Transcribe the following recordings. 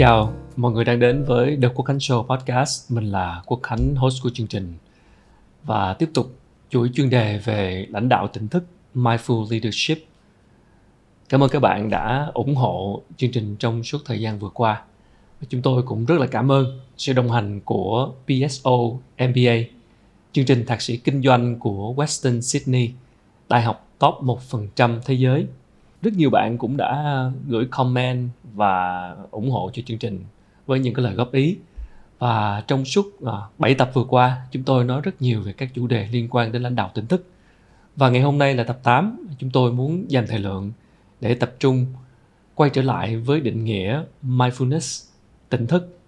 Chào, mọi người đang đến với The Quốc Khánh Show Podcast. Mình là Quốc Khánh, host của chương trình. Và tiếp tục chuỗi chuyên đề về lãnh đạo tỉnh thức Mindful Leadership. Cảm ơn các bạn đã ủng hộ chương trình trong suốt thời gian vừa qua. Và chúng tôi cũng rất là cảm ơn sự đồng hành của PSO MBA, chương trình thạc sĩ kinh doanh của Western Sydney, đại học top 1% thế giới rất nhiều bạn cũng đã gửi comment và ủng hộ cho chương trình với những cái lời góp ý. Và trong suốt à, 7 tập vừa qua chúng tôi nói rất nhiều về các chủ đề liên quan đến lãnh đạo tỉnh thức và ngày hôm nay là tập 8 chúng tôi muốn dành thời lượng để tập trung quay trở lại với định nghĩa mindfulness tỉnh thức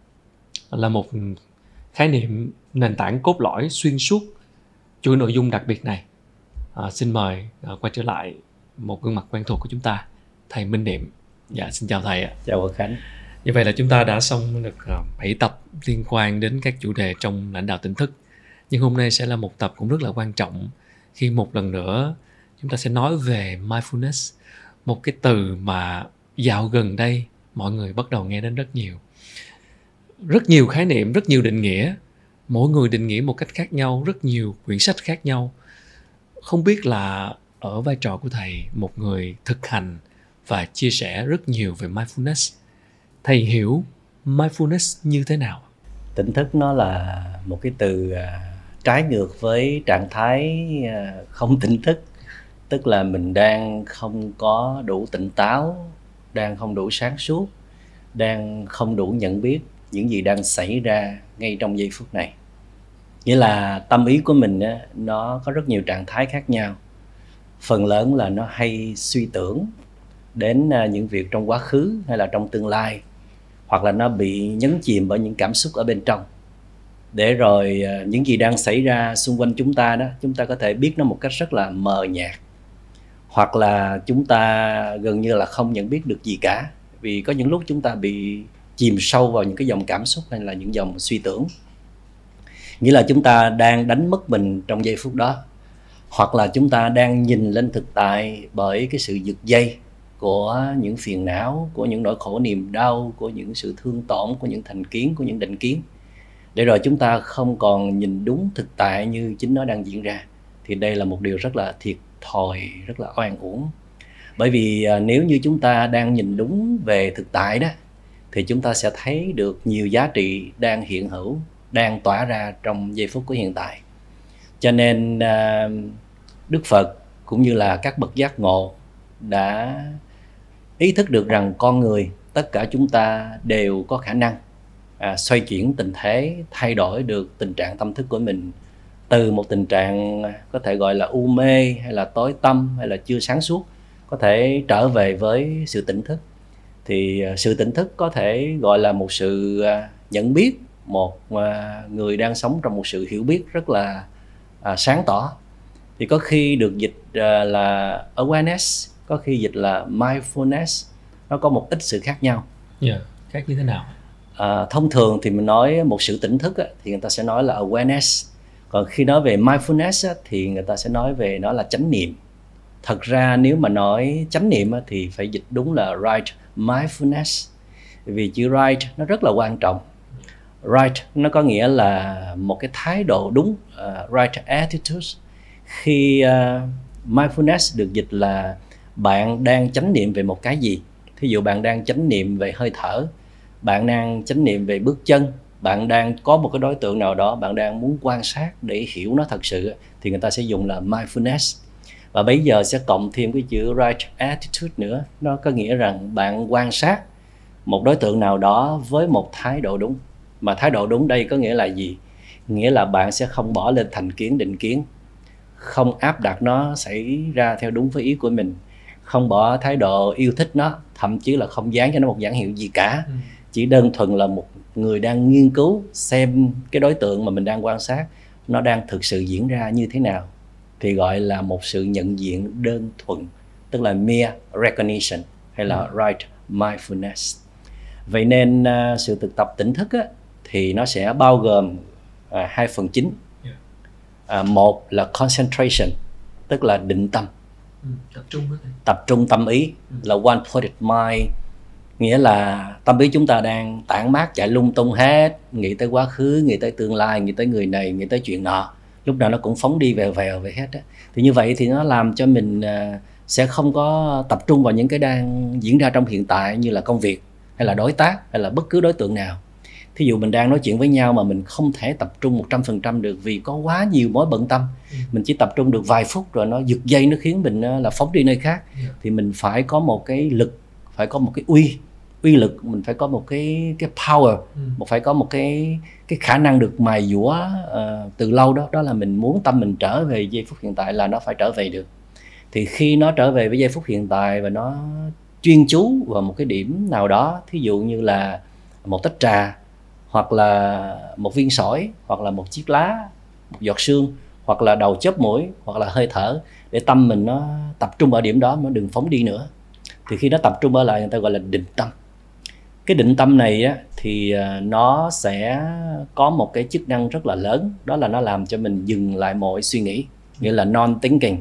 là một khái niệm nền tảng cốt lõi xuyên suốt chuỗi nội dung đặc biệt này. À, xin mời à, quay trở lại một gương mặt quen thuộc của chúng ta. Thầy Minh Niệm. Dạ xin chào thầy ạ. Chào Quốc Khánh. Như vậy là chúng ta đã xong được 7 ờ, tập liên quan đến các chủ đề trong lãnh đạo tỉnh thức. Nhưng hôm nay sẽ là một tập cũng rất là quan trọng. Khi một lần nữa chúng ta sẽ nói về mindfulness một cái từ mà dạo gần đây mọi người bắt đầu nghe đến rất nhiều. Rất nhiều khái niệm rất nhiều định nghĩa. Mỗi người định nghĩa một cách khác nhau rất nhiều quyển sách khác nhau. Không biết là ở vai trò của thầy một người thực hành và chia sẻ rất nhiều về mindfulness. Thầy hiểu mindfulness như thế nào? Tỉnh thức nó là một cái từ à, trái ngược với trạng thái à, không tỉnh thức. Tức là mình đang không có đủ tỉnh táo, đang không đủ sáng suốt, đang không đủ nhận biết những gì đang xảy ra ngay trong giây phút này. Nghĩa là tâm ý của mình nó có rất nhiều trạng thái khác nhau phần lớn là nó hay suy tưởng đến à, những việc trong quá khứ hay là trong tương lai, hoặc là nó bị nhấn chìm bởi những cảm xúc ở bên trong. Để rồi à, những gì đang xảy ra xung quanh chúng ta đó, chúng ta có thể biết nó một cách rất là mờ nhạt, hoặc là chúng ta gần như là không nhận biết được gì cả, vì có những lúc chúng ta bị chìm sâu vào những cái dòng cảm xúc hay là những dòng suy tưởng. Nghĩa là chúng ta đang đánh mất mình trong giây phút đó hoặc là chúng ta đang nhìn lên thực tại bởi cái sự giật dây của những phiền não, của những nỗi khổ niềm đau, của những sự thương tổn, của những thành kiến, của những định kiến. Để rồi chúng ta không còn nhìn đúng thực tại như chính nó đang diễn ra, thì đây là một điều rất là thiệt thòi, rất là oan uổng. Bởi vì à, nếu như chúng ta đang nhìn đúng về thực tại đó, thì chúng ta sẽ thấy được nhiều giá trị đang hiện hữu, đang tỏa ra trong giây phút của hiện tại. Cho nên à, đức phật cũng như là các bậc giác ngộ đã ý thức được rằng con người tất cả chúng ta đều có khả năng à, xoay chuyển tình thế thay đổi được tình trạng tâm thức của mình từ một tình trạng có thể gọi là u mê hay là tối tâm hay là chưa sáng suốt có thể trở về với sự tỉnh thức. Thì à, sự tỉnh thức có thể gọi là một sự à, nhận biết một à, người đang sống trong một sự hiểu biết rất là sáng tỏ thì có khi được dịch uh, là awareness có khi dịch là mindfulness. Nó có một ít sự khác nhau. Yeah, dạ, khác như thế nào? À, thông thường thì mình nói một sự tỉnh thức á, thì người ta sẽ nói là awareness. Còn khi nói về mindfulness á, thì người ta sẽ nói về nó là chánh niệm. Thật ra nếu mà nói chánh niệm á, thì phải dịch đúng là right mindfulness. Vì chữ right nó rất là quan trọng. Right nó có nghĩa là một cái thái độ đúng uh, right attitude khi uh, mindfulness được dịch là bạn đang chánh niệm về một cái gì? Thí dụ bạn đang chánh niệm về hơi thở bạn đang chánh niệm về bước chân bạn đang có một cái đối tượng nào đó bạn đang muốn quan sát để hiểu nó thật sự thì người ta sẽ dùng là mindfulness. Và bây giờ sẽ cộng thêm cái chữ right attitude nữa. Nó có nghĩa rằng bạn quan sát một đối tượng nào đó với một thái độ đúng. Mà thái độ đúng đây có nghĩa là gì? Nghĩa là bạn sẽ không bỏ lên thành kiến định kiến không áp đặt nó xảy ra theo đúng với ý của mình không bỏ thái độ yêu thích nó thậm chí là không dán cho nó một nhãn hiệu gì cả ừ. chỉ đơn thuần là một người đang nghiên cứu xem cái đối tượng mà mình đang quan sát nó đang thực sự diễn ra như thế nào thì gọi là một sự nhận diện đơn thuần tức là mere recognition hay là ừ. right mindfulness vậy nên uh, sự thực tập tỉnh thức á, thì nó sẽ bao gồm uh, hai phần chính à, một là concentration tức là định tâm. Ừ, tập trung tập trung tâm ý ừ. là one pointed mind nghĩa là tâm ý chúng ta đang tản mát chạy lung tung hết nghĩ tới quá khứ nghĩ tới tương lai nghĩ tới người này nghĩ tới chuyện nọ. Lúc nào nó cũng phóng đi vèo vèo về hết á. Thì như vậy thì nó làm cho mình à, sẽ không có tập trung vào những cái đang diễn ra trong hiện tại như là công việc hay là đối tác hay là bất cứ đối tượng nào thí dụ mình đang nói chuyện với nhau mà mình không thể tập trung 100% được vì có quá nhiều mối bận tâm ừ. mình chỉ tập trung được vài phút rồi nó giật dây nó khiến mình là phóng đi nơi khác. Dạ. thì mình phải có một cái lực phải có một cái uy uy lực mình phải có một cái cái power ừ. một phải có một cái cái khả năng được mài dũa uh, từ lâu đó đó là mình muốn tâm mình trở về giây phút hiện tại là nó phải trở về được thì khi nó trở về với giây phút hiện tại và nó chuyên chú vào một cái điểm nào đó thí dụ như là một tách trà hoặc là một viên sỏi hoặc là một chiếc lá một giọt sương hoặc là đầu chớp mũi hoặc là hơi thở để tâm mình nó tập trung ở điểm đó nó đừng phóng đi nữa. Thì khi nó tập trung ở lại người ta gọi là định tâm. Cái định tâm này á, thì à, nó sẽ có một cái chức năng rất là lớn đó là nó làm cho mình dừng lại mọi suy nghĩ nghĩa là non thinking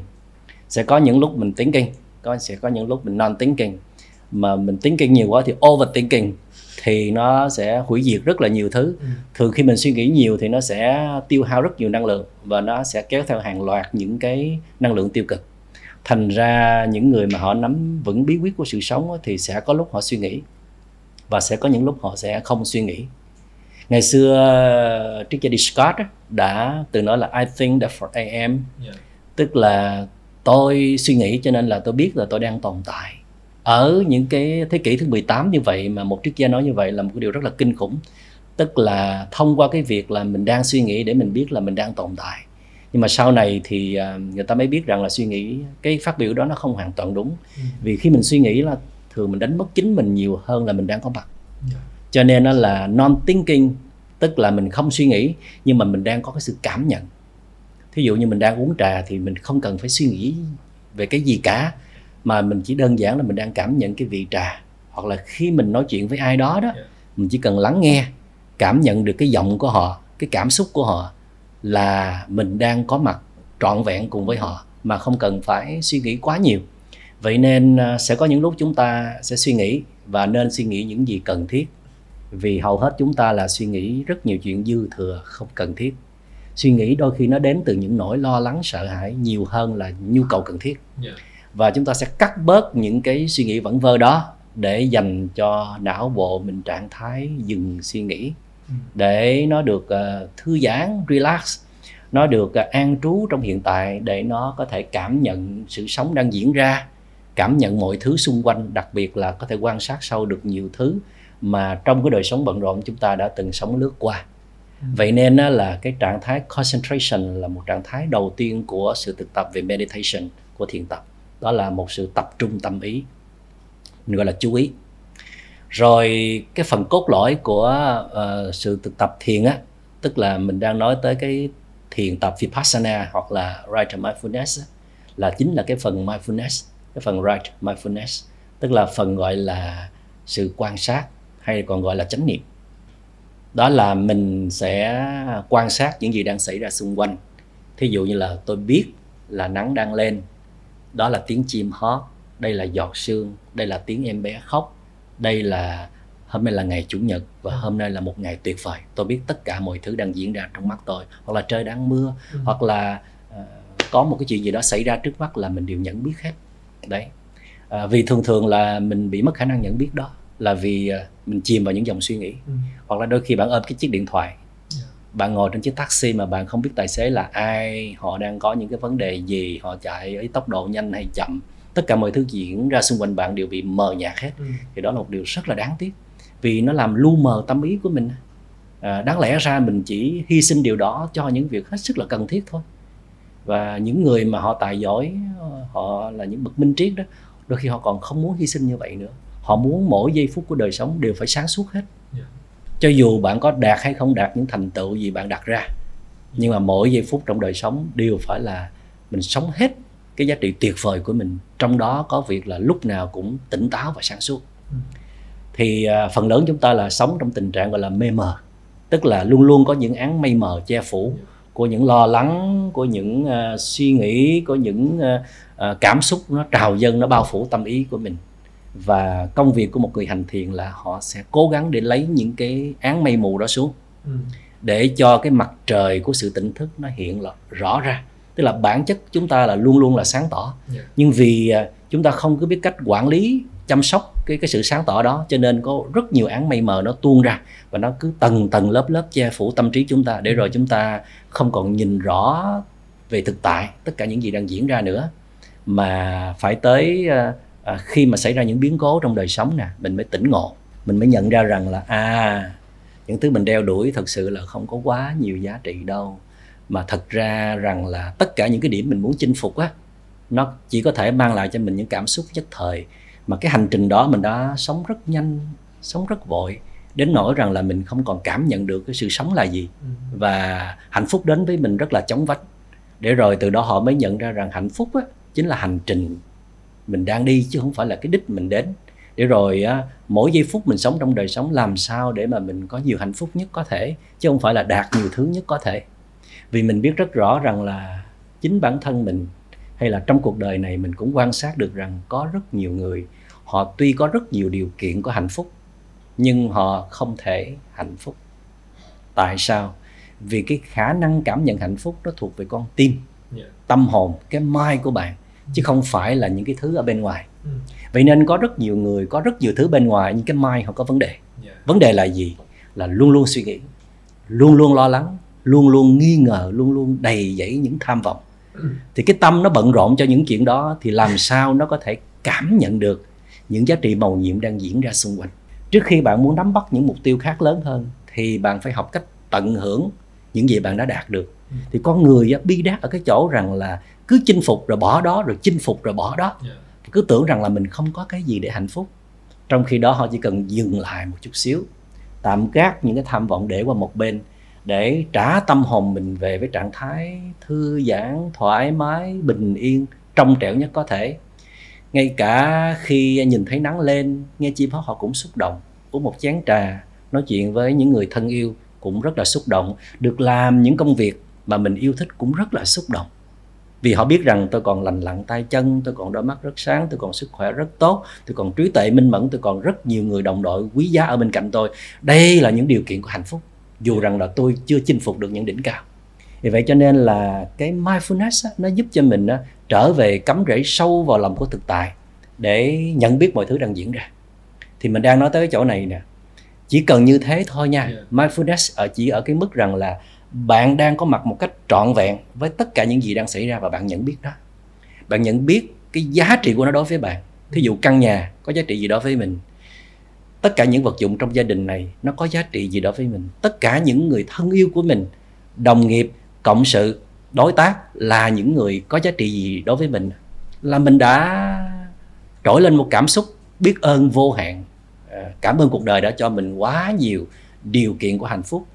sẽ có những lúc mình thinking có sẽ có những lúc mình non thinking mà mình thinking nhiều quá thì overthinking thì nó sẽ hủy diệt rất là nhiều thứ. Ừ. thường khi mình suy nghĩ nhiều thì nó sẽ tiêu hao rất nhiều năng lượng và nó sẽ kéo theo hàng loạt những cái năng lượng tiêu cực. Thành ra những người mà họ nắm vững bí quyết của sự sống thì sẽ có lúc họ suy nghĩ và sẽ có những lúc họ sẽ không suy nghĩ. Ngày xưa triết gia Scott đã từng nói là I think therefore I am yeah. tức là tôi suy nghĩ cho nên là tôi biết là tôi đang tồn tại ở những cái thế kỷ thứ 18 như vậy mà một triết gia nói như vậy là một cái điều rất là kinh khủng tức là thông qua cái việc là mình đang suy nghĩ để mình biết là mình đang tồn tại nhưng mà sau này thì à, người ta mới biết rằng là suy nghĩ cái phát biểu đó nó không hoàn toàn đúng ừ. vì khi mình suy nghĩ là thường mình đánh mất chính mình nhiều hơn là mình đang có mặt yeah. Dạ. cho nên nó là non thinking tức là mình không suy nghĩ nhưng mà mình đang có cái sự cảm nhận thí dụ như mình đang uống trà thì mình không cần phải suy nghĩ về cái gì cả mà mình chỉ đơn giản là mình đang cảm nhận cái vị trà hoặc là khi mình nói chuyện với ai đó đó dạ. mình chỉ cần lắng nghe cảm nhận được cái giọng của họ cái cảm xúc của họ là mình đang có mặt trọn vẹn cùng với họ mà không cần phải suy nghĩ quá nhiều vậy nên à, sẽ có những lúc chúng ta sẽ suy nghĩ và nên suy nghĩ những gì cần thiết vì hầu hết chúng ta là suy nghĩ rất nhiều chuyện dư thừa không cần thiết suy nghĩ đôi khi nó đến từ những nỗi lo lắng sợ hãi nhiều hơn là nhu cầu cần thiết yeah. Và chúng ta sẽ cắt bớt những cái suy nghĩ vẩn vơ đó để dành cho não bộ mình trạng thái dừng suy nghĩ ừ. để nó được uh, thư giãn relax nó được uh, an trú trong hiện tại để nó có thể cảm nhận sự sống đang diễn ra cảm nhận mọi thứ xung quanh đặc biệt là có thể quan sát sâu được nhiều thứ mà trong cái đời sống bận rộn chúng ta đã từng sống lướt qua ừ. vậy nên là cái trạng thái concentration là một trạng thái đầu tiên của sự thực tập về meditation của thiền tập đó là một sự tập trung tâm ý. Mình gọi là chú ý. Rồi cái phần cốt lõi của uh, sự thực tập thiền á tức là mình đang nói tới cái thiền tập vipassana hoặc là right mindfulness là chính là cái phần mindfulness cái phần right mindfulness tức là phần gọi là sự quan sát hay còn gọi là chánh niệm. Đó là mình sẽ quan sát những gì đang xảy ra xung quanh. Thí dụ như là tôi biết là nắng đang lên đó là tiếng chim hót đây là giọt sương đây là tiếng em bé khóc đây là hôm nay là ngày chủ nhật và hôm nay là một ngày tuyệt vời tôi biết tất cả mọi thứ đang diễn ra trong mắt tôi hoặc là trời đang mưa ừ. hoặc là uh, có một cái chuyện gì đó xảy ra trước mắt là mình đều nhận biết hết đấy à, vì thường thường là mình bị mất khả năng nhận biết đó là vì à, mình chìm vào những dòng suy nghĩ ừ. hoặc là đôi khi bạn ôm cái chiếc điện thoại. Bạn ngồi trên chiếc taxi mà bạn không biết tài xế là ai họ đang có những cái vấn đề gì họ chạy ở tốc độ nhanh hay chậm. Tất cả mọi thứ diễn ra xung quanh bạn đều bị mờ nhạt hết. Ừ. thì đó là một điều rất là đáng tiếc vì nó làm lu mờ tâm ý của mình. À, đáng lẽ ra mình chỉ hy sinh điều đó cho những việc hết sức là cần thiết thôi. Và những người mà họ tài giỏi họ là những bậc minh triết đó đôi khi họ còn không muốn hy sinh như vậy nữa. Họ muốn mỗi giây phút của đời sống đều phải sáng suốt hết. Yeah. Cho dù bạn có đạt hay không đạt những thành tựu gì bạn đặt ra nhưng mà mỗi giây phút trong đời sống đều phải là mình sống hết cái giá trị tuyệt vời của mình. Trong đó có việc là lúc nào cũng tỉnh táo và sáng suốt. Ừ. thì à, phần lớn chúng ta là sống trong tình trạng gọi là mê mờ tức là luôn luôn có những án mây mờ che phủ của những lo lắng của những uh, suy nghĩ của những uh, uh, cảm xúc nó trào dâng nó bao phủ tâm ý của mình và công việc của một người hành thiền là họ sẽ cố gắng để lấy những cái án mây mù đó xuống. Ừ. để cho cái mặt trời của sự tỉnh thức nó hiện là rõ ra. Tức là bản chất chúng ta là luôn luôn là sáng tỏ. Yeah. nhưng vì à, chúng ta không có biết cách quản lý chăm sóc cái cái sự sáng tỏ đó cho nên có rất nhiều áng mây mờ nó tuôn ra và nó cứ tầng tầng lớp lớp che phủ tâm trí chúng ta để rồi chúng ta không còn nhìn rõ về thực tại tất cả những gì đang diễn ra nữa. Mà phải tới à, khi mà xảy ra những biến cố trong đời sống nè mình mới tỉnh ngộ. Mình mới nhận ra rằng là à những thứ mình đeo đuổi thật sự là không có quá nhiều giá trị đâu. Mà thật ra rằng là tất cả những cái điểm mình muốn chinh phục á nó chỉ có thể mang lại cho mình những cảm xúc nhất thời. Mà cái hành trình đó mình đã sống rất nhanh sống rất vội đến nỗi rằng là mình không còn cảm nhận được cái sự sống là gì. Ừ. và hạnh phúc đến với mình rất là chóng vánh. Để rồi từ đó họ mới nhận ra rằng hạnh phúc á, chính là hành trình mình đang đi chứ không phải là cái đích mình đến. Để rồi á, mỗi giây phút mình sống trong đời sống làm sao để mà mình có nhiều hạnh phúc nhất có thể chứ không phải là đạt nhiều thứ nhất có thể. Vì mình biết rất rõ rằng là chính bản thân mình hay là trong cuộc đời này mình cũng quan sát được rằng có rất nhiều người họ tuy có rất nhiều điều kiện của hạnh phúc nhưng họ không thể hạnh phúc. Tại sao? Vì cái khả năng cảm nhận hạnh phúc nó thuộc về con tim Yeah. tâm hồn cái mind của bạn chứ không phải là những cái thứ ở bên ngoài. Ừ. vậy nên có rất nhiều người có rất nhiều thứ bên ngoài nhưng cái mind họ có vấn đề. Yeah. vấn đề là gì? Là luôn luôn suy nghĩ luôn luôn lo lắng luôn luôn nghi ngờ luôn luôn đầy dẫy những tham vọng. Thì cái tâm nó bận rộn cho những chuyện đó thì làm sao nó có thể cảm nhận được những giá trị màu nhiệm đang diễn ra xung quanh? Trước khi bạn muốn nắm bắt những mục tiêu khác lớn hơn thì bạn phải học cách tận hưởng những gì bạn đã đạt được. Ừ. thì con người bi đát ở cái chỗ rằng là cứ chinh phục rồi bỏ đó rồi chinh phục rồi bỏ đó. Yeah. cứ tưởng rằng là mình không có cái gì để hạnh phúc. Trong khi đó họ chỉ cần dừng lại một chút xíu tạm gác những cái tham vọng để qua một bên để trả tâm hồn mình về với trạng thái thư giãn thoải mái bình yên trong trẻo nhất có thể. Ngay cả khi nhìn thấy nắng lên nghe chim hót họ cũng xúc động uống một chén trà nói chuyện với những người thân yêu cũng rất là xúc động. Được làm những công việc mà mình yêu thích cũng rất là xúc động vì họ biết rằng tôi còn lành lặn tay chân tôi còn đôi mắt rất sáng tôi còn sức khỏe rất tốt tôi còn trí tuệ minh mẫn tôi còn rất nhiều người đồng đội quý giá ở bên cạnh tôi. Đây là những điều kiện của hạnh phúc dù rằng là tôi chưa chinh phục được những đỉnh cao. Vì vậy cho nên là cái mindfulness á, nó giúp cho mình á, trở về cắm rễ sâu vào lòng của thực tại để nhận biết mọi thứ đang diễn ra. Thì mình đang nói tới cái chỗ này nè chỉ cần như thế thôi nha. Mindfulness ở chỉ ở cái mức rằng là bạn đang có mặt một cách trọn vẹn với tất cả những gì đang xảy ra và bạn nhận biết đó. Bạn nhận biết cái giá trị của nó đối với bạn. Thí dụ căn nhà có giá trị gì đó với mình. Tất cả những vật dụng trong gia đình này nó có giá trị gì đó với mình. Tất cả những người thân yêu của mình, đồng nghiệp, cộng sự, đối tác là những người có giá trị gì đối với mình? Là mình đã trỗi lên một cảm xúc biết ơn vô hạn. À, cảm ơn cuộc đời đã cho mình quá nhiều điều kiện của hạnh phúc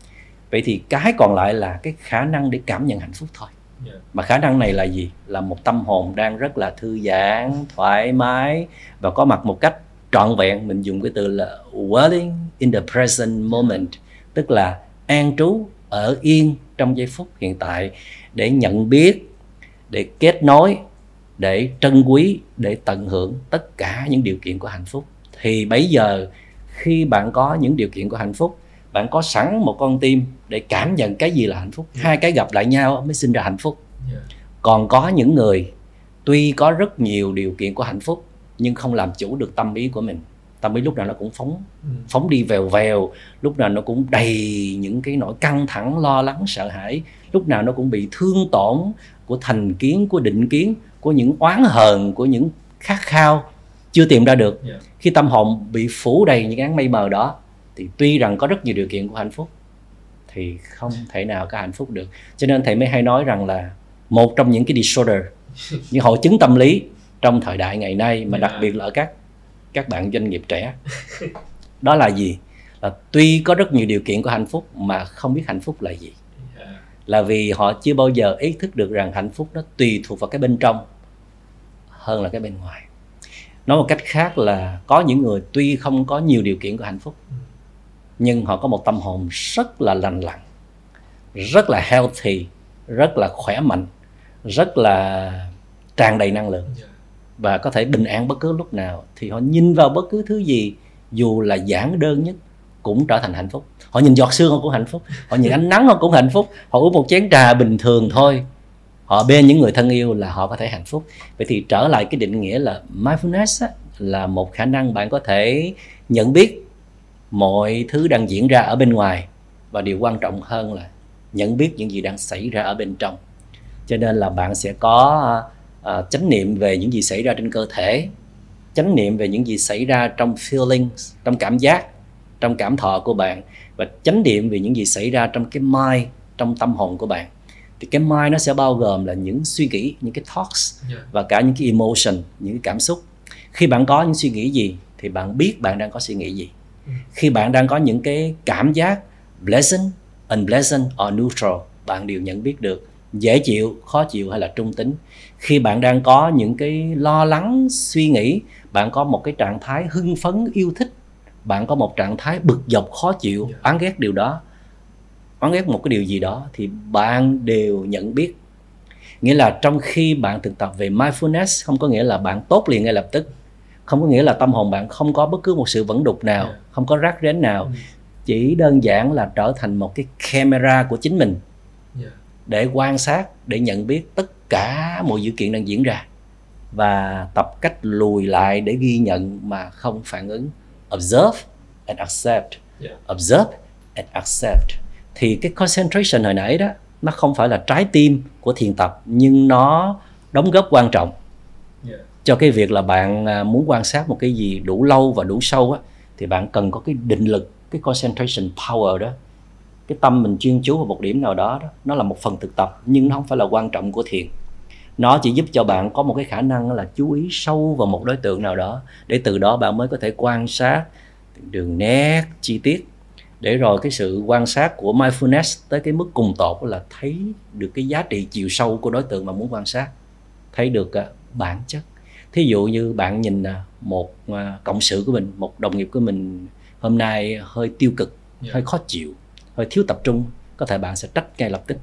vậy thì cái còn lại là cái khả năng để cảm nhận hạnh phúc thôi. Yeah. mà khả năng này là gì? Là một tâm hồn đang rất là thư giãn thoải mái và có mặt một cách trọn vẹn. Mình dùng cái từ là dwelling in the present moment tức là an trú ở yên trong giây phút hiện tại để nhận biết để kết nối để trân quý để tận hưởng tất cả những điều kiện của hạnh phúc. Thì bây giờ khi bạn có những điều kiện của hạnh phúc bạn có sẵn một con tim để cảm nhận cái gì là hạnh phúc? Hai cái gặp lại nhau mới sinh ra hạnh phúc. Còn có những người tuy có rất nhiều điều kiện của hạnh phúc nhưng không làm chủ được tâm ý của mình. Tâm ý lúc nào nó cũng phóng Ừ. phóng đi vèo vèo lúc nào nó cũng đầy những cái nỗi căng thẳng lo lắng sợ hãi lúc nào nó cũng bị thương tổn của thành kiến của định kiến của những oán hờn của những khát khao chưa tìm ra được. Yeah. khi tâm hồn bị phủ đầy những áng mây mờ đó thì tuy rằng có rất nhiều điều kiện của hạnh phúc thì không thể nào có hạnh phúc được cho nên thầy mới hay nói rằng là một trong những cái disorder những hội chứng tâm lý trong thời đại ngày nay mà đặc Yeah. biệt là ở các các bạn doanh nghiệp trẻ đó là gì là tuy có rất nhiều điều kiện của hạnh phúc mà không biết hạnh phúc là gì Yeah. là vì họ chưa bao giờ ý thức được rằng hạnh phúc nó tùy thuộc vào cái bên trong hơn là cái bên ngoài nói một cách khác là có những người tuy không có nhiều điều kiện của hạnh phúc Ừ. nhưng họ có một tâm hồn rất là lành lặn rất là healthy rất là khỏe mạnh rất là tràn đầy năng lượng. Yeah. và có thể bình an bất cứ lúc nào. Thì họ nhìn vào bất cứ thứ gì dù là giản đơn nhất cũng trở thành hạnh phúc. Họ nhìn giọt sương họ cũng hạnh phúc. Họ nhìn ánh nắng họ cũng hạnh phúc. Họ uống một chén trà bình thường thôi. Họ bên những người thân yêu là họ có thể hạnh phúc. Vậy thì trở lại cái định nghĩa là mindfulness á, là một khả năng bạn có thể nhận biết mọi thứ đang diễn ra ở bên ngoài và điều quan trọng hơn là nhận biết những gì đang xảy ra ở bên trong cho nên là bạn sẽ có uh, chánh niệm về những gì xảy ra trên cơ thể chánh niệm về những gì xảy ra trong feelings trong cảm giác trong cảm thọ của bạn và chánh niệm về những gì xảy ra trong cái mind trong tâm hồn của bạn thì cái mind nó sẽ bao gồm là những suy nghĩ những cái thoughts yeah. và cả những cái emotion những cái cảm xúc khi bạn có những suy nghĩ gì thì bạn biết bạn đang có suy nghĩ gì. Khi bạn đang có những cái cảm giác pleasant unpleasant or neutral bạn đều nhận biết được dễ chịu khó chịu hay là trung tính. Khi bạn đang có những cái lo lắng suy nghĩ bạn có một cái trạng thái hưng phấn yêu thích bạn có một trạng thái bực dọc khó chịu dạ. oán ghét điều đó oán ghét một cái điều gì đó thì bạn đều nhận biết. Nghĩa là trong khi bạn thực tập về mindfulness không có nghĩa là bạn tốt liền ngay lập tức không có nghĩa là tâm hồn bạn không có bất cứ một sự vẫn đục nào yeah. Không có rác rến nào ừ. chỉ đơn giản là trở thành một cái camera của chính mình yeah. Để quan sát để nhận biết tất cả mọi sự kiện đang diễn ra và tập cách lùi lại để ghi nhận mà không phản ứng observe and accept yeah. observe and accept thì cái concentration hồi nãy đó nó không phải là trái tim của thiền tập nhưng nó đóng góp quan trọng cho cái việc là bạn à, muốn quan sát một cái gì đủ lâu và đủ sâu á thì bạn cần có cái định lực cái concentration power đó. Cái tâm mình chuyên chú vào một điểm nào đó, đó nó là một phần thực tập nhưng nó không phải là quan trọng của thiền. Nó chỉ giúp cho bạn có một cái khả năng là chú ý sâu vào một đối tượng nào đó để từ đó bạn mới có thể quan sát đường nét chi tiết. Để rồi cái sự quan sát của mindfulness tới cái mức cùng tột là thấy được cái giá trị chiều sâu của đối tượng mà muốn quan sát. Thấy được à, bản chất thí dụ như bạn nhìn uh, một uh, cộng sự của mình một đồng nghiệp của mình hôm nay hơi tiêu cực yeah. hơi khó chịu hơi thiếu tập trung có thể bạn sẽ trách ngay lập tức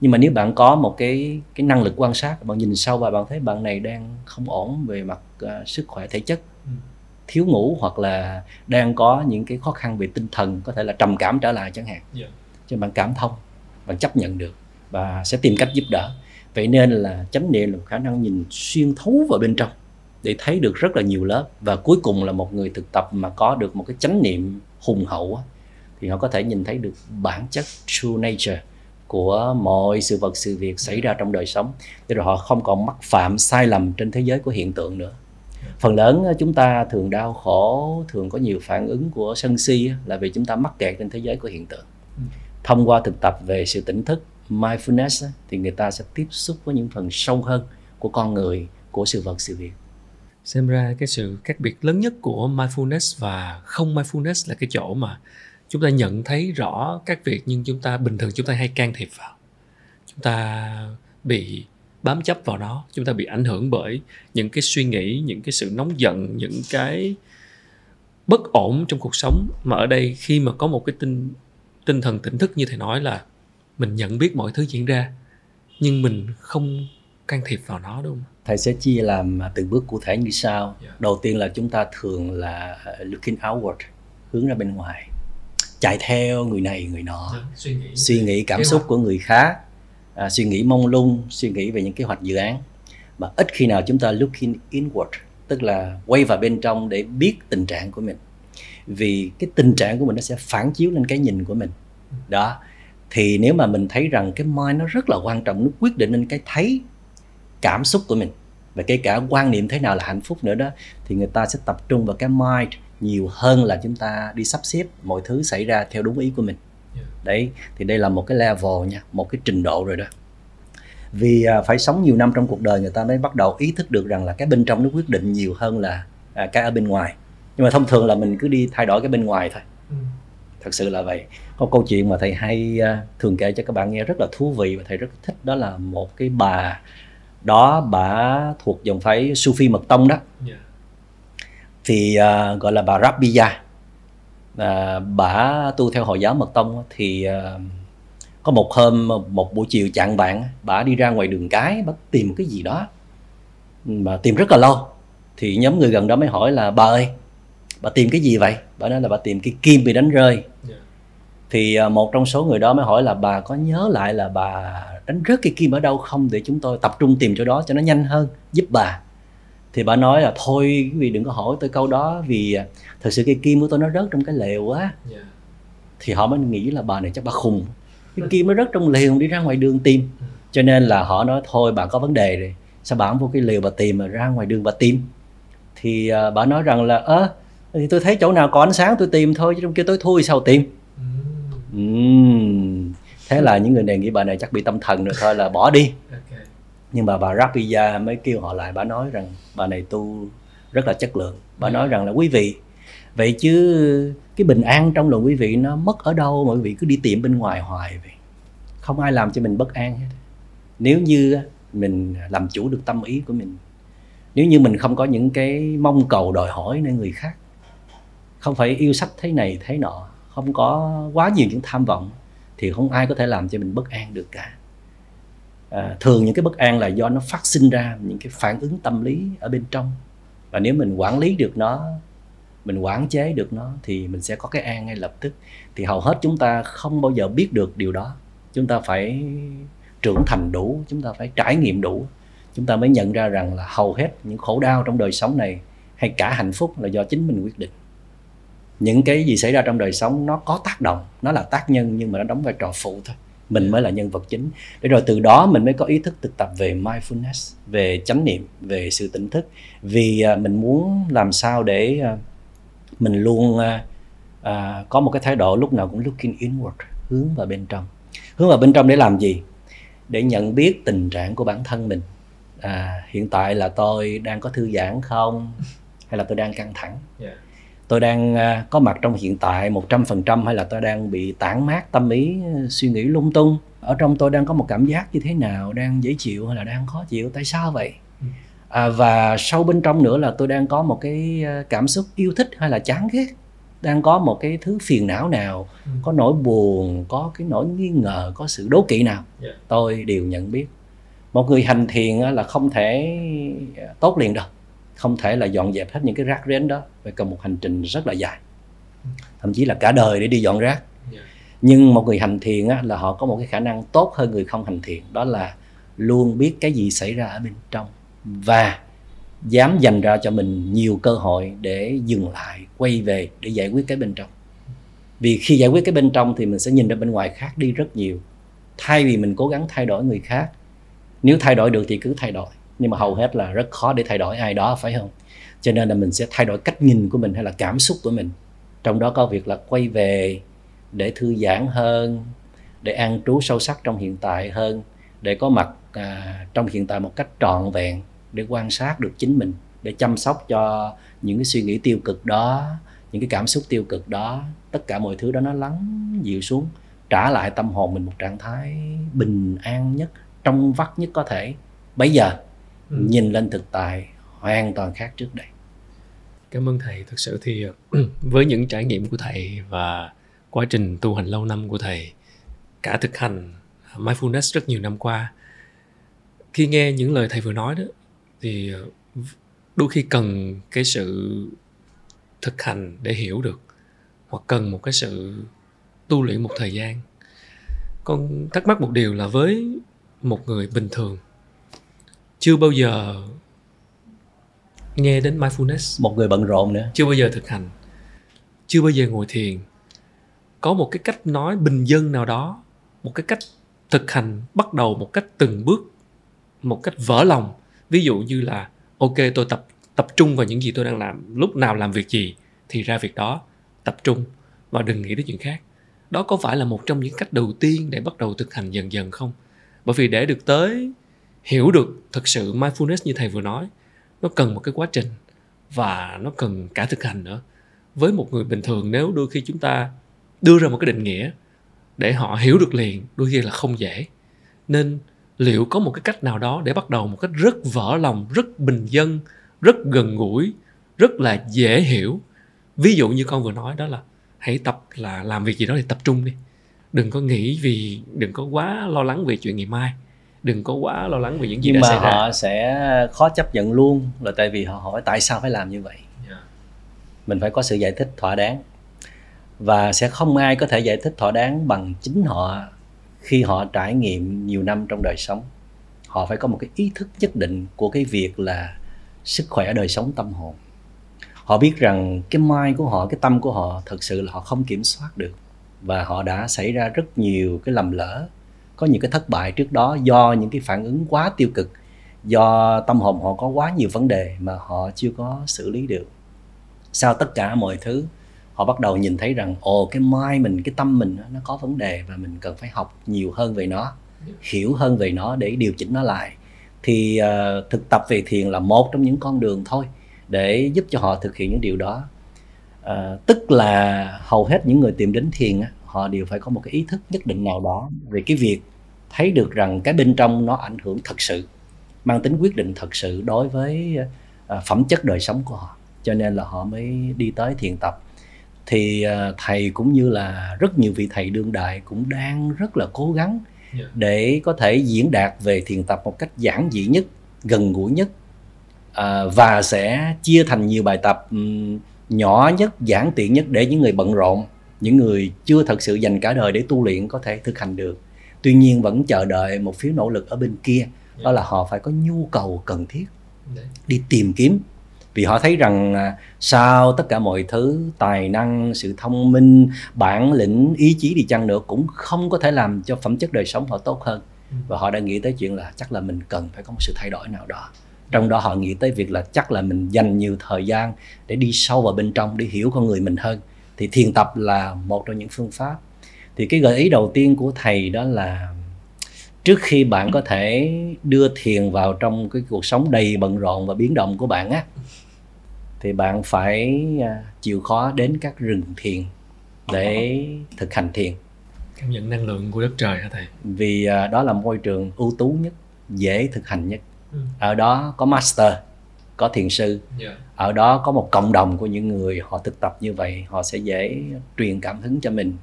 nhưng mà nếu bạn có một cái cái năng lực quan sát bạn nhìn sâu và bạn thấy bạn này đang không ổn về mặt uh, sức khỏe thể chất ừ. thiếu ngủ hoặc là đang có những cái khó khăn về tinh thần có thể là trầm cảm trở lại chẳng hạn yeah. Dạ. cho bạn cảm thông bạn chấp nhận được và sẽ tìm cách giúp đỡ vậy nên là chánh niệm là khả năng nhìn xuyên thấu vào bên trong để thấy được rất là nhiều lớp. Và cuối cùng là một người thực tập mà có được một cái chánh niệm hùng hậu thì họ có thể nhìn thấy được bản chất true nature của mọi sự vật, sự việc xảy ra trong đời sống. Để rồi họ không còn mắc phạm sai lầm trên thế giới của hiện tượng nữa. Phần lớn chúng ta thường đau khổ, thường có nhiều phản ứng của sân si là vì chúng ta mắc kẹt trên thế giới của hiện tượng. Thông qua thực tập về sự tỉnh thức, mindfulness thì người ta sẽ tiếp xúc với những phần sâu hơn của con người, của sự vật, sự việc xem ra cái sự khác biệt lớn nhất của mindfulness và không mindfulness là cái chỗ mà chúng ta nhận thấy rõ các việc nhưng chúng ta, bình thường chúng ta hay can thiệp vào. Chúng ta bị bám chấp vào nó, chúng ta bị ảnh hưởng bởi những cái suy nghĩ, những cái sự nóng giận, những cái bất ổn trong cuộc sống. Mà ở đây khi mà có một cái tinh tinh thần tỉnh thức như thầy nói là mình nhận biết mọi thứ diễn ra, nhưng mình không can thiệp vào nó đúng không? Thầy sẽ chia làm từng bước cụ thể như sau. Yeah. Dạ. đầu tiên là chúng ta thường là looking outward hướng ra bên ngoài. Chạy theo người này người nọ. Dạ, suy nghĩ, suy nghĩ cảm xúc của người khác. À, suy nghĩ mông lung suy nghĩ về những kế hoạch dự án. Mà ít khi nào chúng ta looking inward tức là quay vào bên trong để biết tình trạng của mình. Vì cái tình trạng của mình nó sẽ phản chiếu lên cái nhìn của mình. Đó. Thì nếu mà mình thấy rằng cái mind nó rất là quan trọng nó quyết định lên cái thấy cảm xúc của mình. Và kể cả quan niệm thế nào là hạnh phúc nữa đó thì người ta sẽ tập trung vào cái mind nhiều hơn là chúng ta đi sắp xếp mọi thứ xảy ra theo đúng ý của mình. Đấy thì đây là một cái level nha một cái trình độ rồi đó. Vì à, phải sống nhiều năm trong cuộc đời người ta mới bắt đầu ý thức được rằng là cái bên trong nó quyết định nhiều hơn là à, cái ở bên ngoài. Nhưng mà thông thường là mình cứ đi thay đổi cái bên ngoài thôi. Ừ. thật sự là vậy. Có câu chuyện mà thầy hay à, thường kể cho các bạn nghe rất là thú vị và thầy rất thích đó là một cái bà đó bà thuộc dòng phái Sufi mật tông đó. Yeah thì uh, gọi là bà Rabbiya. À, bà tu theo hồi giáo mật tông thì uh, có một hôm một buổi chiều chạng vạng bà đi ra ngoài đường cái bà tìm cái gì đó. Mà tìm rất là lâu. Thì nhóm người gần đó mới hỏi là bà ơi bà tìm cái gì vậy? Bà nói là bà tìm cái kim bị đánh rơi. Yeah. Thì à, một trong số người đó mới hỏi là bà có nhớ lại là bà đánh rớt cái kim ở đâu không? Để chúng tôi tập trung tìm chỗ đó cho nó nhanh hơn giúp bà. Thì bà nói là thôi quý vị đừng có hỏi tôi câu đó vì à, thật sự cái kim của tôi nó rớt trong cái lều á. Yeah. thì họ mới nghĩ là bà này chắc bà khùng. Cái kim nó rớt trong lều đi ra ngoài đường tìm. Cho nên là họ nói thôi bà có vấn đề rồi. Sao bà không vô cái lều bà tìm mà ra ngoài đường bà tìm? Thì à, bà nói rằng là ơ thì tôi thấy chỗ nào có ánh sáng tôi tìm thôi chứ trong kia tối thui sao tìm Thế là những người này nghĩ bà này chắc bị tâm thần rồi thôi là bỏ đi Ok. nhưng mà bà Rapiya mới kêu họ lại bà nói rằng bà này tu rất là chất lượng bà Ừ. nói rằng là quý vị vậy chứ cái bình an trong lòng quý vị nó mất ở đâu mà quý vị cứ đi tìm bên ngoài hoài vậy không ai làm cho mình bất an hết nếu như mình làm chủ được tâm ý của mình nếu như mình không có những cái mong cầu đòi hỏi nơi người khác không phải yêu sách thế này thế nọ không có quá nhiều những tham vọng thì không ai có thể làm cho mình bất an được cả. À, thường những cái bất an là do nó phát sinh ra những cái phản ứng tâm lý ở bên trong. Và nếu mình quản lý được nó mình quản chế được nó thì mình sẽ có cái an ngay lập tức. Thì hầu hết chúng ta không bao giờ biết được điều đó. Chúng ta phải trưởng thành đủ chúng ta phải trải nghiệm đủ. Chúng ta mới nhận ra rằng là hầu hết những khổ đau trong đời sống này hay cả hạnh phúc là do chính mình quyết định những cái gì xảy ra trong đời sống nó có tác động nó là tác nhân nhưng mà nó đóng vai trò phụ thôi. Mình mới là nhân vật chính. Để rồi từ đó mình mới có ý thức thực tập về mindfulness về chánh niệm về sự tỉnh thức. Vì à, mình muốn làm sao để à, mình luôn à, à, có một cái thái độ lúc nào cũng looking inward hướng vào bên trong. Hướng vào bên trong để làm gì? Để nhận biết tình trạng của bản thân mình. À, hiện tại là tôi đang có thư giãn không? Hay là tôi đang căng thẳng? Yeah tôi đang à, có mặt trong hiện tại 100% hay là tôi đang bị tản mát tâm ý à, suy nghĩ lung tung? Ở trong tôi đang có một cảm giác như thế nào? Đang dễ chịu hay là đang khó chịu? Tại sao vậy? Ừ. à, và sâu bên trong nữa là tôi đang có một cái à, cảm xúc yêu thích hay là chán ghét. Đang có một cái thứ phiền não nào Ừ. có nỗi buồn có cái nỗi nghi ngờ có sự đố kỵ nào? Yeah. tôi đều nhận biết. Một người hành thiền là không thể tốt liền đâu không thể là dọn dẹp hết những cái rác rến đó phải cần một hành trình rất là dài. Thậm chí là cả đời để đi dọn rác. Yeah. nhưng một người hành thiền á, là họ có một cái khả năng tốt hơn người không hành thiền đó là luôn biết cái gì xảy ra ở bên trong và dám dành ra cho mình nhiều cơ hội để dừng lại quay về để giải quyết cái bên trong. Vì khi giải quyết cái bên trong thì mình sẽ nhìn ra bên ngoài khác đi rất nhiều. Thay vì mình cố gắng thay đổi người khác nếu thay đổi được thì cứ thay đổi nhưng mà hầu hết là rất khó để thay đổi ai đó phải không? Cho nên là mình sẽ thay đổi cách nhìn của mình hay là cảm xúc của mình. Trong đó có việc là quay về để thư giãn hơn để an trú sâu sắc trong hiện tại hơn để có mặt à, trong hiện tại một cách trọn vẹn để quan sát được chính mình để chăm sóc cho những cái suy nghĩ tiêu cực đó những cái cảm xúc tiêu cực đó. Tất cả mọi thứ đó nó lắng dịu xuống trả lại tâm hồn mình một trạng thái bình an nhất trong vắt nhất có thể. Bây giờ Ừ. nhìn lên thực tại hoàn toàn khác trước đây Cảm ơn thầy. Thực sự thì với những trải nghiệm của thầy và quá trình tu hành lâu năm của thầy, cả thực hành mindfulness rất nhiều năm qua, khi nghe những lời thầy vừa nói đó, thì đôi khi cần cái sự thực hành để hiểu được, hoặc cần một cái sự tu luyện một thời gian. Con thắc mắc một điều là với một người bình thường, chưa bao giờ nghe đến mindfulness. Một người bận rộn nữa. Chưa bao giờ thực hành. Chưa bao giờ ngồi thiền. Có một cái cách nói bình dân nào đó một cái cách thực hành bắt đầu một cách từng bước một cách vỡ lòng. Ví dụ như là ok tôi tập tập trung vào những gì tôi đang làm lúc nào làm việc gì thì ra việc đó tập trung và đừng nghĩ đến chuyện khác. Đó có phải là một trong những cách đầu tiên để bắt đầu thực hành dần dần không? Bởi vì để được tới hiểu được thực sự mindfulness như thầy vừa nói, nó cần một cái quá trình và nó cần cả thực hành nữa. Với một người bình thường, nếu đôi khi chúng ta đưa ra một cái định nghĩa để họ hiểu được liền, đôi khi là không dễ. Nên liệu có một cái cách nào đó để bắt đầu một cách rất vỡ lòng, rất bình dân, rất gần gũi, rất là dễ hiểu? Ví dụ như con vừa nói đó là hãy tập là làm việc gì đó thì tập trung đi. Đừng có nghĩ vì, đừng có quá lo lắng về chuyện ngày mai đừng có quá lo lắng về những gì nhưng đã mà xảy ra. họ sẽ khó chấp nhận luôn là tại vì họ hỏi tại sao phải làm như vậy. Yeah. mình phải có sự giải thích thỏa đáng. Và sẽ không ai có thể giải thích thỏa đáng bằng chính họ khi họ trải nghiệm nhiều năm trong đời sống. Họ phải có một cái ý thức nhất định của cái việc là sức khỏe đời sống tâm hồn. Họ biết rằng cái mind của họ cái tâm của họ thật sự là họ không kiểm soát được. Và họ đã xảy ra rất nhiều cái lầm lỡ có những cái thất bại trước đó do những cái phản ứng quá tiêu cực do tâm hồn họ có quá nhiều vấn đề mà họ chưa có xử lý được. Sau tất cả mọi thứ họ bắt đầu nhìn thấy rằng ồ cái mai mình cái tâm mình nó có vấn đề và mình cần phải học nhiều hơn về nó hiểu hơn về nó để điều chỉnh nó lại. Thì uh, thực tập về thiền là một trong những con đường thôi để giúp cho họ thực hiện những điều đó. Uh, tức là hầu hết những người tìm đến thiền á, họ đều phải có một cái ý thức nhất định nào đó về cái việc thấy được rằng cái bên trong nó ảnh hưởng thật sự mang tính quyết định thật sự đối với uh, phẩm chất đời sống của họ cho nên là họ mới đi tới thiền tập thì uh, thầy cũng như là rất nhiều vị thầy đương đại cũng đang rất là cố gắng Yeah. để có thể diễn đạt về thiền tập một cách giản dị nhất gần gũi nhất à, và sẽ chia thành nhiều bài tập nhỏ nhất giản tiện nhất để những người bận rộn những người chưa thật sự dành cả đời để tu luyện có thể thực hành được. Tuy nhiên vẫn chờ đợi một phiếu nỗ lực ở bên kia đó là họ phải có nhu cầu cần thiết đi tìm kiếm. Vì họ thấy rằng à, sau tất cả mọi thứ tài năng sự thông minh bản lĩnh ý chí đi chăng nữa cũng không có thể làm cho phẩm chất đời sống họ tốt hơn. Ừ. và họ đã nghĩ tới chuyện là chắc là mình cần phải có một sự thay đổi nào đó. Trong đó họ nghĩ tới việc là chắc là mình dành nhiều thời gian để đi sâu vào bên trong để hiểu con người mình hơn thì thiền tập là một trong những phương pháp. Thì cái gợi ý đầu tiên của thầy đó là trước khi bạn có thể đưa thiền vào trong cái cuộc sống đầy bận rộn và biến động của bạn á thì bạn phải à, chịu khó đến các rừng thiền để thực hành thiền. Cảm nhận năng lượng của đất trời hả thầy? Vì à, đó là môi trường ưu tú nhất dễ thực hành nhất. Ừ. ở đó có master có thiền sư. Yeah ở đó có một cộng đồng của những người họ thực tập như vậy, họ sẽ dễ truyền cảm hứng cho mình.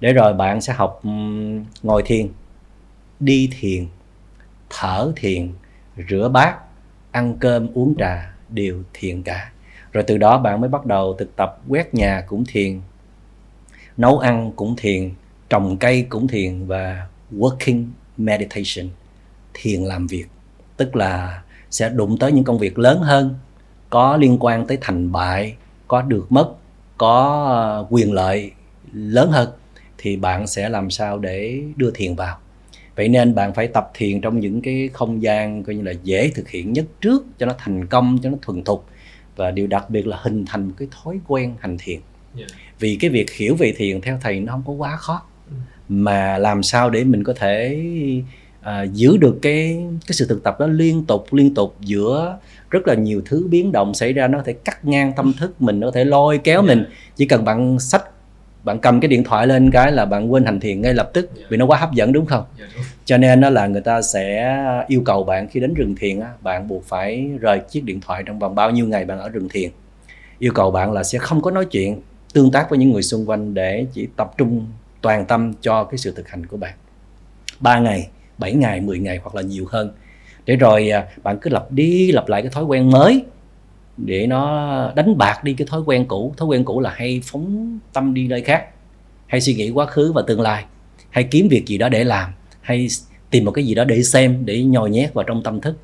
Để rồi bạn sẽ học ngồi thiền, đi thiền, thở thiền, rửa bát, ăn cơm, uống trà, đều thiền cả. Rồi từ đó bạn mới bắt đầu thực tập, quét nhà cũng thiền, nấu ăn cũng thiền, trồng cây cũng thiền và working meditation, thiền làm việc. Tức là sẽ đụng tới những công việc lớn hơn có liên quan tới thành bại có được mất có ờ, quyền lợi lớn hơn thì bạn sẽ làm sao để đưa thiền vào vậy nên bạn phải tập thiền trong những cái không gian coi như là dễ thực hiện nhất trước cho nó thành công cho nó thuần thục và điều đặc biệt là hình thành một cái thói quen hành thiền Yeah. vì cái việc hiểu về thiền theo thầy nó không có quá khó Ừ. mà làm sao để mình có thể à, giữ được cái cái sự thực tập đó liên tục liên tục giữa rất là nhiều thứ biến động xảy ra nó có thể cắt ngang tâm thức mình nó có thể lôi kéo Yeah. mình chỉ cần bạn sách bạn cầm cái điện thoại lên cái là bạn quên hành thiền ngay lập tức Yeah. vì nó quá hấp dẫn đúng không Yeah, đúng. cho nên nó là người ta sẽ yêu cầu bạn khi đến rừng thiền á, bạn buộc phải rời chiếc điện thoại trong vòng bao nhiêu ngày bạn ở rừng thiền yêu cầu bạn là sẽ không có nói chuyện tương tác với những người xung quanh để chỉ tập trung toàn tâm cho cái sự thực hành của bạn 3 ngày 7 ngày 10 ngày hoặc là nhiều hơn để rồi à, bạn cứ lặp đi lặp lại cái thói quen mới để nó đánh bạc đi cái thói quen cũ. Thói quen cũ là hay phóng tâm đi nơi khác, hay suy nghĩ quá khứ và tương lai, hay kiếm việc gì đó để làm, hay tìm một cái gì đó để xem, để nhồi nhét vào trong tâm thức,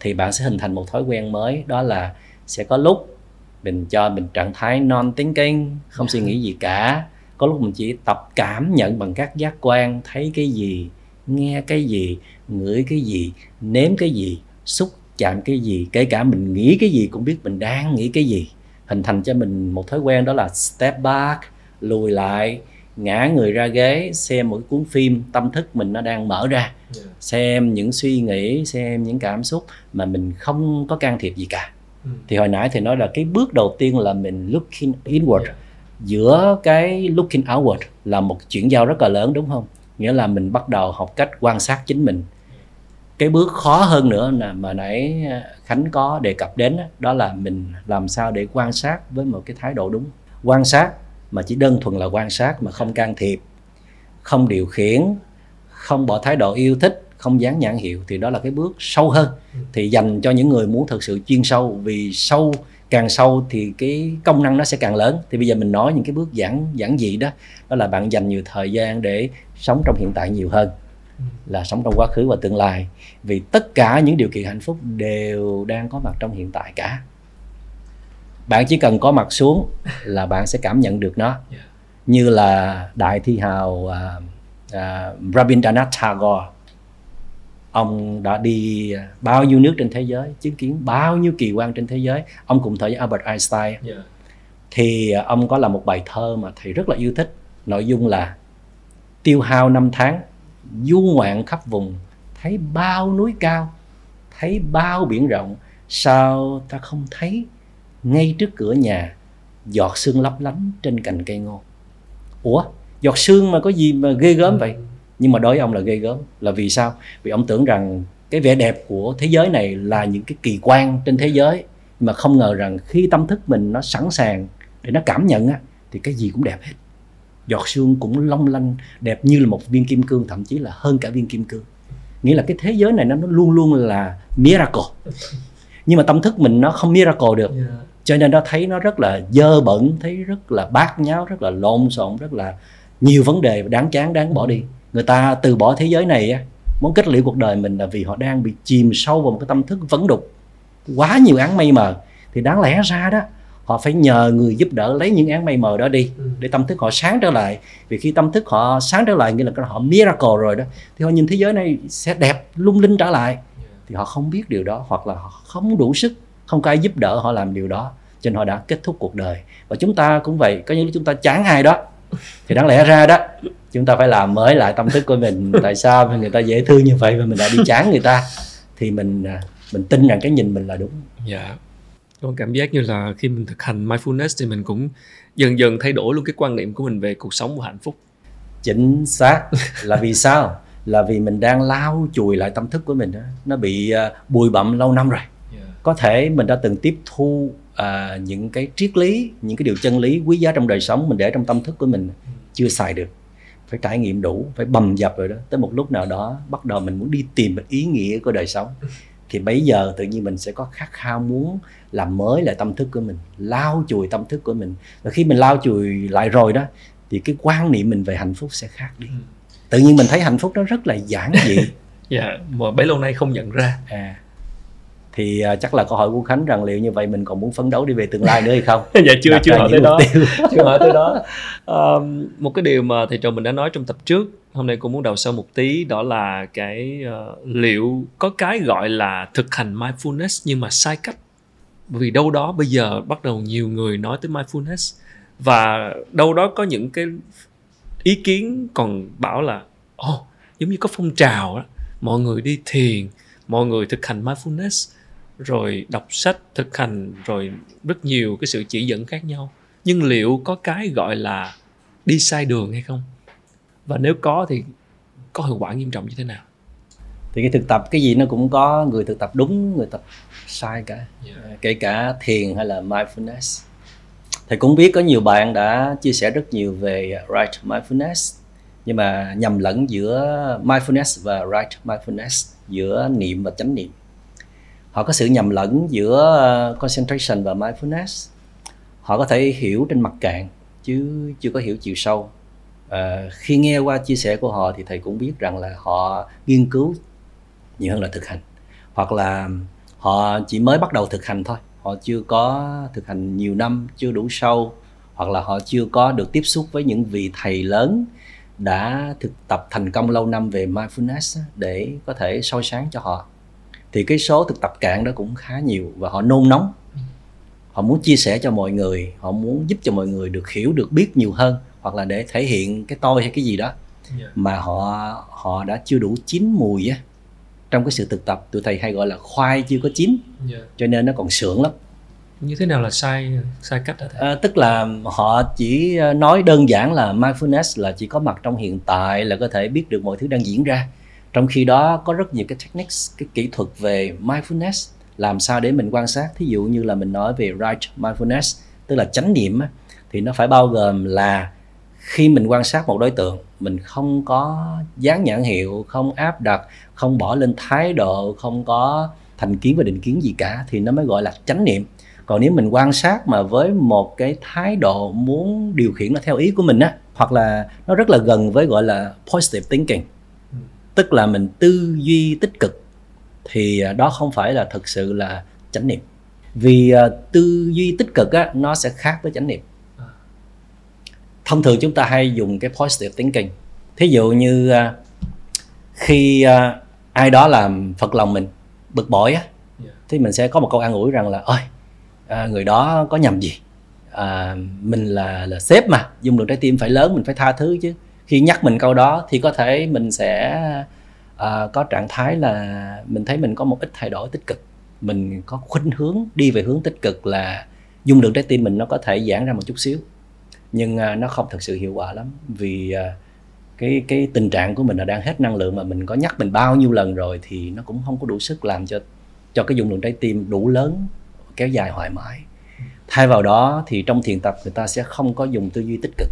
thì bạn sẽ hình thành một thói quen mới. Đó là sẽ có lúc mình cho mình trạng thái non thinking không suy nghĩ gì cả. Có lúc mình chỉ tập cảm nhận bằng các giác quan, thấy cái gì nghe cái gì ngửi cái gì nếm cái gì xúc chạm cái gì kể cả mình nghĩ cái gì cũng biết mình đang nghĩ cái gì hình thành cho mình một thói quen đó là step back lùi lại ngã người ra ghế xem một cuốn phim tâm thức mình nó đang mở ra Yeah. xem những suy nghĩ xem những cảm xúc mà mình không có can thiệp gì cả Ừ. thì hồi nãy thì nói là cái bước đầu tiên là mình looking inward Yeah. giữa cái looking outward là một chuyển giao rất là lớn đúng không nghĩa là mình bắt đầu học cách quan sát chính mình. Cái bước khó hơn nữa là mà nãy à, khánh có đề cập đến đó là mình làm sao để quan sát với một cái thái độ đúng. Quan sát mà chỉ đơn thuần là quan sát mà không can thiệp không điều khiển không bỏ thái độ yêu thích không dán nhãn hiệu thì đó là cái bước sâu hơn. Ừ. thì dành cho những người muốn thực sự chuyên sâu vì sâu càng sâu thì cái công năng nó sẽ càng lớn. Thì bây giờ mình nói những cái bước giản giản dị đó đó là bạn dành nhiều thời gian để sống trong hiện tại nhiều hơn Ừ. là sống trong quá khứ và tương lai. Vì tất cả những điều kiện hạnh phúc đều đang có mặt trong hiện tại cả. Bạn chỉ cần có mặt xuống là bạn sẽ cảm nhận được nó. Như là đại thi hào à, à, Rabindranath Tagore. Ông đã đi bao nhiêu nước trên thế giới chứng kiến bao nhiêu kỳ quan trên thế giới. Ông cùng thời với Albert Einstein. Yeah. thì à, ông có làm một bài thơ mà thầy rất là yêu thích. Nội dung là tiêu hao năm tháng, du ngoạn khắp vùng, thấy bao núi cao, thấy bao biển rộng. Sao ta không thấy ngay trước cửa nhà giọt sương lấp lánh trên cành cây ngô? Ủa, giọt sương mà có gì mà ghê gớm vậy? Nhưng mà đối với ông là ghê gớm. Là vì sao? Vì ông tưởng rằng cái vẻ đẹp của thế giới này là những cái kỳ quan trên thế giới. Nhưng mà không ngờ rằng khi tâm thức mình nó sẵn sàng để nó cảm nhận á, thì cái gì cũng đẹp hết giọt sương cũng long lanh đẹp như là một viên kim cương thậm chí là hơn cả viên kim cương. Nghĩa là cái thế giới này nó, luôn luôn là miracle. Nhưng mà tâm thức mình nó không miracle được. Yeah. cho nên nó thấy nó rất là dơ bẩn thấy rất là bát nháo rất là lộn xộn rất là nhiều vấn đề đáng chán đáng bỏ đi. Người ta từ bỏ thế giới này muốn kết liễu cuộc đời mình là vì họ đang bị chìm sâu vào một cái tâm thức vấn đục. Quá nhiều án mây mờ. Thì đáng lẽ ra đó họ phải nhờ người giúp đỡ lấy những án mây mờ đó đi Ừ. để tâm thức họ sáng trở lại. Vì khi tâm thức họ sáng trở lại nghĩa là họ miracle rồi đó thì họ nhìn thế giới này sẽ đẹp lung linh trở lại. Thì họ không biết điều đó hoặc là họ không đủ sức không có ai giúp đỡ họ làm điều đó. Cho nên họ đã kết thúc cuộc đời. Và chúng ta cũng vậy có những lúc chúng ta chán ai đó thì đáng lẽ ra đó chúng ta phải làm mới lại tâm thức của mình. Tại sao? Người ta dễ thương như vậy mà mình đã đi chán người ta. Thì mình à, mình tin rằng cái nhìn mình là đúng. Dạ. Có cảm giác như là khi mình thực hành mindfulness thì mình cũng dần dần thay đổi luôn cái quan niệm của mình về cuộc sống và hạnh phúc. chính xác. Là vì sao? Là vì mình đang lau chùi lại tâm thức của mình đó. nó bị à, bụi bặm lâu năm rồi. Có thể mình đã từng tiếp thu à, những cái triết lý những cái điều chân lý quý giá trong đời sống mình để trong tâm thức của mình chưa xài được. Phải trải nghiệm đủ phải bầm dập rồi đó. Tới một lúc nào đó bắt đầu mình muốn đi tìm ý nghĩa của đời sống. Thì bây giờ tự nhiên mình sẽ có khát khao muốn làm mới lại tâm thức của mình lau chùi tâm thức của mình và khi mình lau chùi lại rồi đó thì cái quan niệm mình về hạnh phúc sẽ khác đi Ừ. tự nhiên mình thấy hạnh phúc nó rất là giản dị Dạ, mà bấy lâu nay không nhận ra. à thì à, chắc là câu hỏi của khánh rằng liệu như vậy mình còn muốn phấn đấu đi về tương lai nữa hay không dạ chưa Đặt chưa hỏi tới đó. chưa hỏi tới đó. Ờm, một cái điều mà thầy trò mình đã nói trong tập trước, hôm nay cũng muốn đầu sâu một tí đó là cái ờ, liệu có cái gọi là thực hành mindfulness nhưng mà sai cách. Bởi vì đâu đó bây giờ bắt đầu nhiều người nói tới mindfulness. Và đâu đó có những cái ý kiến còn bảo là, ồ, giống như có phong trào đó mọi người đi thiền, mọi người thực hành mindfulness, rồi đọc sách thực hành, rồi rất nhiều cái sự chỉ dẫn khác nhau. Nhưng liệu có cái gọi là đi sai đường hay không? Và nếu có thì có hiệu quả nghiêm trọng như thế nào? Thì cái thực tập, cái gì nó cũng có, người thực tập đúng, người tập sai cả. Yeah. À, kể cả thiền hay là mindfulness. Thầy cũng biết có nhiều bạn đã chia sẻ rất nhiều về right mindfulness nhưng mà nhầm lẫn giữa mindfulness và right mindfulness giữa niệm và chánh niệm. Họ có sự nhầm lẫn giữa uh, concentration và mindfulness. Họ có thể hiểu trên mặt cạn chứ chưa có hiểu chiều sâu. À, khi nghe qua chia sẻ của họ thì thầy cũng biết rằng là họ nghiên cứu nhiều hơn là thực hành. Hoặc là họ chỉ mới bắt đầu thực hành thôi. Họ chưa có thực hành nhiều năm chưa đủ sâu hoặc là họ chưa có được tiếp xúc với những vị thầy lớn đã thực tập thành công lâu năm về mindfulness để có thể soi sáng cho họ. Thì cái số thực tập cạn đó cũng khá nhiều và họ nôn nóng. Họ muốn chia sẻ cho mọi người họ muốn giúp cho mọi người được hiểu được biết nhiều hơn hoặc là để thể hiện cái tôi hay cái gì đó mà họ họ đã chưa đủ chín mùi á trong cái sự thực tập tụi thầy hay gọi là khoai chưa có chín. Cho nên nó còn sượng lắm. Như thế nào là sai sai cách hả thầy? À, tức là họ chỉ ờ, nói đơn giản là mindfulness là chỉ có mặt trong hiện tại là có thể biết được mọi thứ đang diễn ra. Trong khi đó có rất nhiều cái techniques cái kỹ thuật về mindfulness làm sao để mình quan sát. Thí dụ như là mình nói về right mindfulness tức là chánh niệm thì nó phải bao gồm là khi mình quan sát một đối tượng mình không có dán nhãn hiệu không áp đặt không bỏ lên thái độ không có thành kiến và định kiến gì cả thì nó mới gọi là chánh niệm còn nếu mình quan sát mà với một cái thái độ muốn điều khiển nó theo ý của mình á hoặc là nó rất là gần với gọi là positive thinking ừ. tức là mình tư duy tích cực thì à, đó không phải là thực sự là chánh niệm vì uh, tư duy tích cực á nó sẽ khác với chánh niệm à. Thông thường chúng ta hay dùng cái positive thinking. Thí dụ như uh, khi uh, ai đó làm phật lòng mình bực bội á yeah. thì mình sẽ có một câu an ủi rằng là ơi à, người đó có nhầm gì? À, mình là là sếp mà dung lượng trái tim phải lớn mình phải tha thứ chứ. Khi nhắc mình câu đó thì có thể mình sẽ à, có trạng thái là mình thấy mình có một ít thay đổi tích cực. Mình có khuynh hướng đi về hướng tích cực là dung lượng trái tim mình nó có thể giãn ra một chút xíu nhưng à, nó không thực sự hiệu quả lắm vì à, cái cái tình trạng của mình là đang hết năng lượng mà mình có nhắc mình bao nhiêu lần rồi thì nó cũng không có đủ sức làm cho cho cái dung lượng trái tim đủ lớn kéo dài hoài mãi thay vào đó thì trong thiền tập người ta sẽ không có dùng tư duy tích cực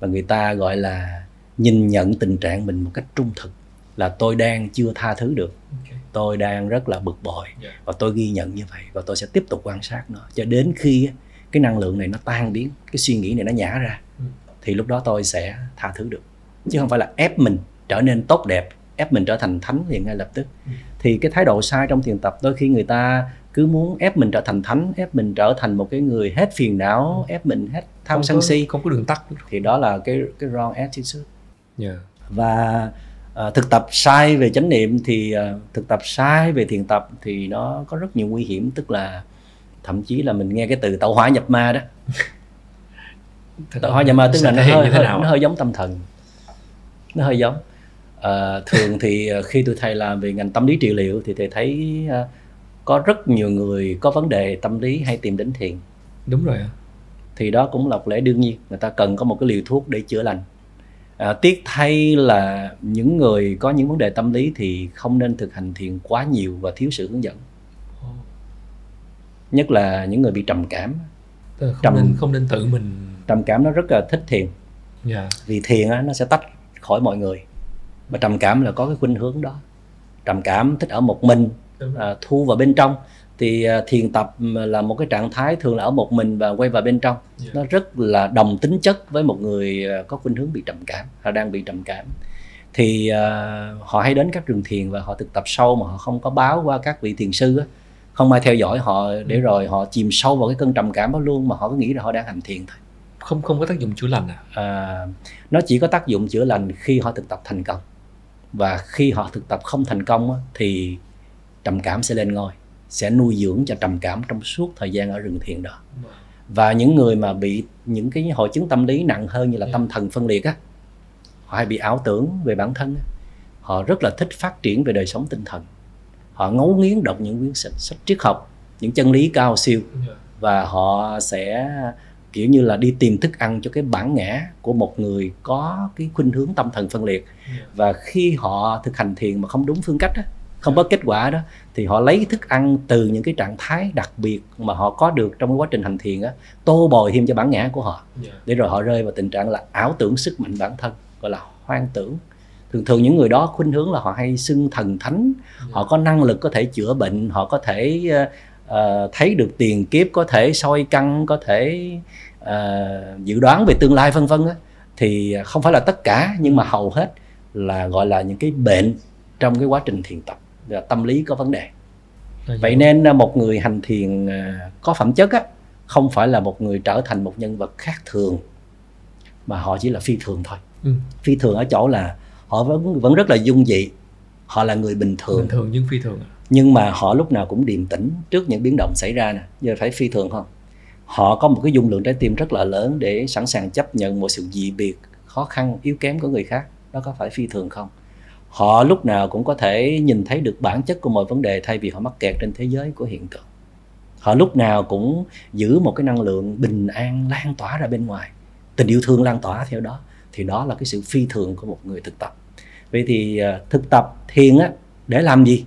và người ta gọi là nhìn nhận tình trạng mình một cách trung thực là tôi đang chưa tha thứ được okay. tôi đang rất là bực bội yeah. và tôi ghi nhận như vậy và tôi sẽ tiếp tục quan sát nó cho đến khi cái năng lượng này nó tan biến cái suy nghĩ này nó nhả ra mm. thì lúc đó tôi sẽ tha thứ được chứ không phải là ép mình trở nên tốt đẹp ép mình trở thành thánh liền ngay lập tức mm. thì cái thái độ sai trong thiền tập đôi khi người ta cứ muốn ép mình trở thành thánh ép mình trở thành một cái người hết phiền não ép mình hết tham sân si không có đường tắt thì đó là cái cái wrong attitude yeah. và uh, thực tập sai về chánh niệm thì uh, thực tập sai về thiền tập thì nó có rất nhiều nguy hiểm tức là thậm chí là mình nghe cái từ tạo hóa nhập ma đó. Tạo hóa nhập ma tức là nó hơi, hơi nó hơi giống tâm thần. Nó hơi giống. Uh, thường thì khi tôi thầy làm về ngành tâm lý trị liệu thì thầy thấy uh, có rất nhiều người có vấn đề tâm lý hay tìm đến thiền. Đúng rồi thì đó cũng là một lẽ đương nhiên người ta cần có một cái liều thuốc để chữa lành. À, tiếc thay là những người có những vấn đề tâm lý thì không nên thực hành thiền quá nhiều và thiếu sự hướng dẫn nhất là những người bị trầm cảm. Không trầm nên không nên tự mình trầm cảm nó rất là thích thiền. Yeah. Dạ. vì thiền á, nó sẽ tách khỏi mọi người. Mà trầm cảm là có cái khuynh hướng đó. Trầm cảm thích ở một mình à, thu vào bên trong. Thì à, thiền tập là một cái trạng thái thường là ở một mình và quay vào bên trong. Yeah. nó rất là đồng tính chất với một người à, có khuynh hướng bị trầm cảm hoặc đang bị trầm cảm. Thì uh, họ hay đến các trường thiền và họ thực tập sâu mà họ không có báo qua các vị thiền sư á không ai theo dõi họ để ừ. rồi họ chìm sâu vào cái cơn trầm cảm đó luôn mà họ cứ nghĩ là họ đang hành thiền thôi. Không không có tác dụng chữa lành à? à nó chỉ có tác dụng chữa lành khi họ thực tập thành công. Và khi họ thực tập không thành công á, thì trầm cảm sẽ lên ngôi sẽ nuôi dưỡng cho trầm cảm trong suốt thời gian ở rừng thiền đó. Và những người mà bị những cái hội chứng tâm lý nặng hơn như là tâm thần phân liệt á họ hay bị ảo tưởng về bản thân họ rất là thích phát triển về đời sống tinh thần họ ngấu nghiến đọc những quyển sách, sách triết học những chân lý cao siêu. Và họ sẽ kiểu như là đi tìm thức ăn cho cái bản ngã của một người có cái khuynh hướng tâm thần phân liệt. Và khi họ thực hành thiền mà không đúng phương cách á, không có kết quả đó thì họ lấy thức ăn từ những cái trạng thái đặc biệt mà họ có được trong cái quá trình hành thiền á tô bồi thêm cho bản ngã của họ. Dạ. để rồi họ rơi vào tình trạng là ảo tưởng sức mạnh bản thân gọi là hoang tưởng thường thường những người đó khuynh hướng là họ hay xưng thần thánh. Dạ. họ có năng lực có thể chữa bệnh họ có thể uh, thấy được tiền kiếp có thể soi căn có thể uh, dự đoán về tương lai vân vân thì không phải là tất cả nhưng mà hầu hết là gọi là những cái bệnh trong cái quá trình thiền tập là tâm lý có vấn đề. Vậy. Nên một người hành thiền có phẩm chất á không phải là một người trở thành một nhân vật khác thường mà họ chỉ là phi thường thôi. Ừ. phi thường ở chỗ là họ vẫn vẫn rất là dung dị. Họ là người bình thường. Bình thường nhưng phi thường nhưng mà họ lúc nào cũng điềm tĩnh trước những biến động xảy ra nè. Giờ phải phi thường không? Họ có một cái dung lượng trái tim rất là lớn để sẵn sàng chấp nhận một sự dị biệt khó khăn yếu kém của người khác. Đó có phải phi thường không? Họ lúc nào cũng có thể nhìn thấy được bản chất của mọi vấn đề thay vì họ mắc kẹt trên thế giới của hiện tượng. Họ lúc nào cũng giữ một cái năng lượng bình an lan tỏa ra bên ngoài. Tình yêu thương lan tỏa theo đó thì đó là cái sự phi thường của một người thực tập vậy thì à, thực tập thiền á để làm gì?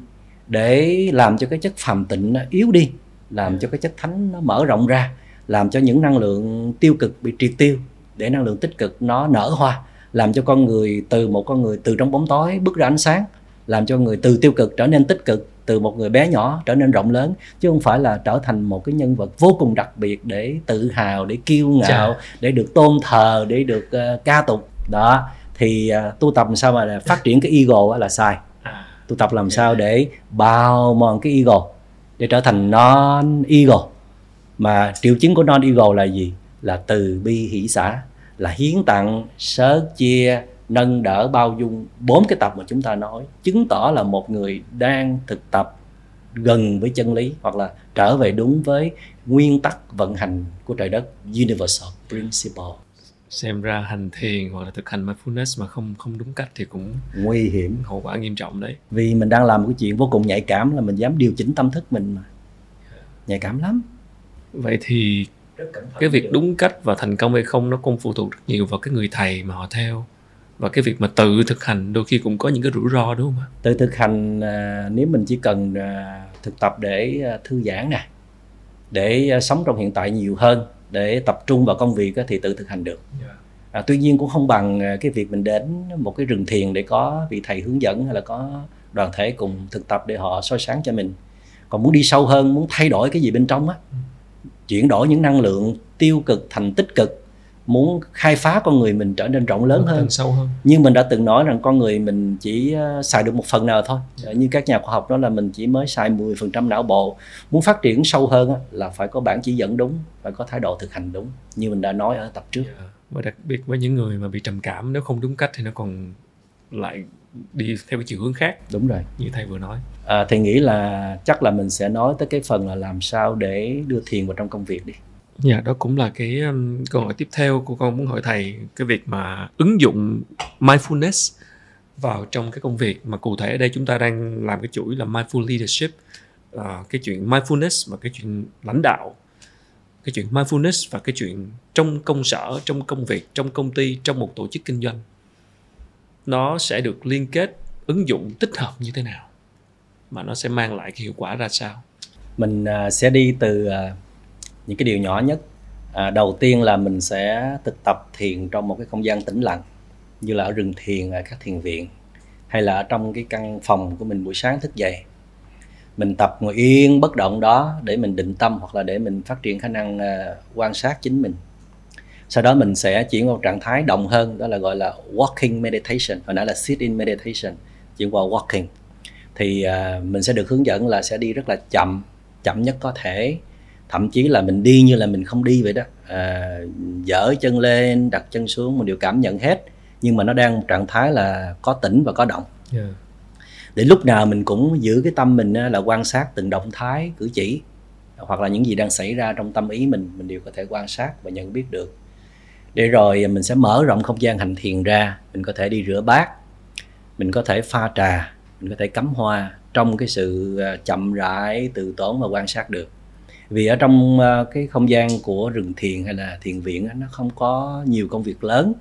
Để làm cho cái chất phàm tịnh nó yếu đi làm cho cái chất thánh nó mở rộng ra làm cho những năng lượng tiêu cực bị triệt tiêu để năng lượng tích cực nó nở hoa làm cho con người từ một con người từ trong bóng tối bước ra ánh sáng làm cho người từ tiêu cực trở nên tích cực từ một người bé nhỏ trở nên rộng lớn chứ không phải là trở thành một cái nhân vật vô cùng đặc biệt để tự hào để kiêu ngạo Chà. để được tôn thờ để được uh, ca tục. Đó thì uh, tu tập làm sao mà phát triển cái ego là sai. À. tu tập làm sao để bào mòn cái ego để trở thành non ego. Mà triệu chứng của non ego là gì? Là từ bi hỷ xã là hiến tặng sớ chia nâng đỡ bao dung. Bốn cái tập mà chúng ta nói chứng tỏ là một người đang thực tập gần với chân lý hoặc là trở về đúng với nguyên tắc vận hành của trời đất universal principle xem ra hành thiền hoặc là thực hành mindfulness mà không không đúng cách thì cũng nguy hiểm. hậu quả nghiêm trọng đấy. Vì mình đang làm một cái chuyện vô cùng nhạy cảm là mình dám điều chỉnh tâm thức mình mà. Nhạy cảm lắm. Vậy thì cái việc đúng cách và thành công hay không nó cũng phụ thuộc rất nhiều vào cái người thầy mà họ theo. Và cái việc mà tự thực hành đôi khi cũng có những cái rủi ro đúng không ạ? Tự thực hành à, nếu mình chỉ cần à, thực tập để à, thư giãn nè để sống trong hiện tại nhiều hơn để tập trung vào công việc thì tự thực hành được. Dạ. à, tuy nhiên cũng không bằng à, cái việc mình đến một cái rừng thiền để có vị thầy hướng dẫn hay là có đoàn thể cùng thực tập để họ soi sáng cho mình còn muốn đi sâu hơn muốn thay đổi cái gì bên trong á ừ. chuyển đổi những năng lượng tiêu cực thành tích cực muốn khai phá con người mình trở nên rộng lớn hơn. sâu hơn. Nhưng mình đã từng nói rằng con người mình chỉ ờ, xài được một phần nào thôi. Ừ. như các nhà khoa học đó là mình chỉ mới xài 10% não bộ. Muốn phát triển sâu hơn là phải có bản chỉ dẫn đúng phải có thái độ thực hành đúng như mình đã nói ở tập trước. Yeah. Dạ. và đặc biệt với những người mà bị trầm cảm nếu không đúng cách thì nó còn lại đi theo cái chiều hướng khác. Đúng rồi. Như thầy vừa nói. À, thầy nghĩ là chắc là mình sẽ nói tới cái phần là làm sao để đưa thiền vào trong công việc đi Dạ, đó cũng là cái um, câu hỏi tiếp theo của con muốn hỏi thầy cái việc mà ứng dụng mindfulness vào trong cái công việc. Mà cụ thể ở đây chúng ta đang làm cái chuỗi là mindful leadership uh, cái chuyện mindfulness và cái chuyện lãnh đạo. Cái chuyện mindfulness và cái chuyện trong công sở trong công việc trong công ty trong một tổ chức kinh doanh. Nó sẽ được liên kết ứng dụng tích hợp như thế nào? Mà nó sẽ mang lại cái hiệu quả ra sao? Mình uh, sẽ đi từ uh, những cái điều nhỏ nhất à, đầu tiên là mình sẽ thực tập thiền trong một cái không gian tĩnh lặng như là ở rừng thiền ở các thiền viện hay là ở trong cái căn phòng của mình buổi sáng thức dậy. Mình tập ngồi yên bất động đó để mình định tâm hoặc là để mình phát triển khả năng uh, quan sát chính mình. Sau đó mình sẽ chuyển vào trạng thái động hơn đó là gọi là walking meditation hồi nãy là sit in meditation chuyển qua walking. Thì uh, mình sẽ được hướng dẫn là sẽ đi rất là chậm chậm nhất có thể thậm chí là mình đi như là mình không đi vậy đó. À, dở chân lên đặt chân xuống mình đều cảm nhận hết. Nhưng mà nó đang trạng thái là có tỉnh và có động. Yeah. để lúc nào mình cũng giữ cái tâm mình là quan sát từng động thái cử chỉ hoặc là những gì đang xảy ra trong tâm ý mình mình đều có thể quan sát và nhận biết được. Để rồi mình sẽ mở rộng không gian hành thiền ra mình có thể đi rửa bát mình có thể pha trà mình có thể cắm hoa trong cái sự à, chậm rãi từ tốn và quan sát được vì ở trong ờ, cái không gian của rừng thiền hay là thiền viện nó không có nhiều công việc lớn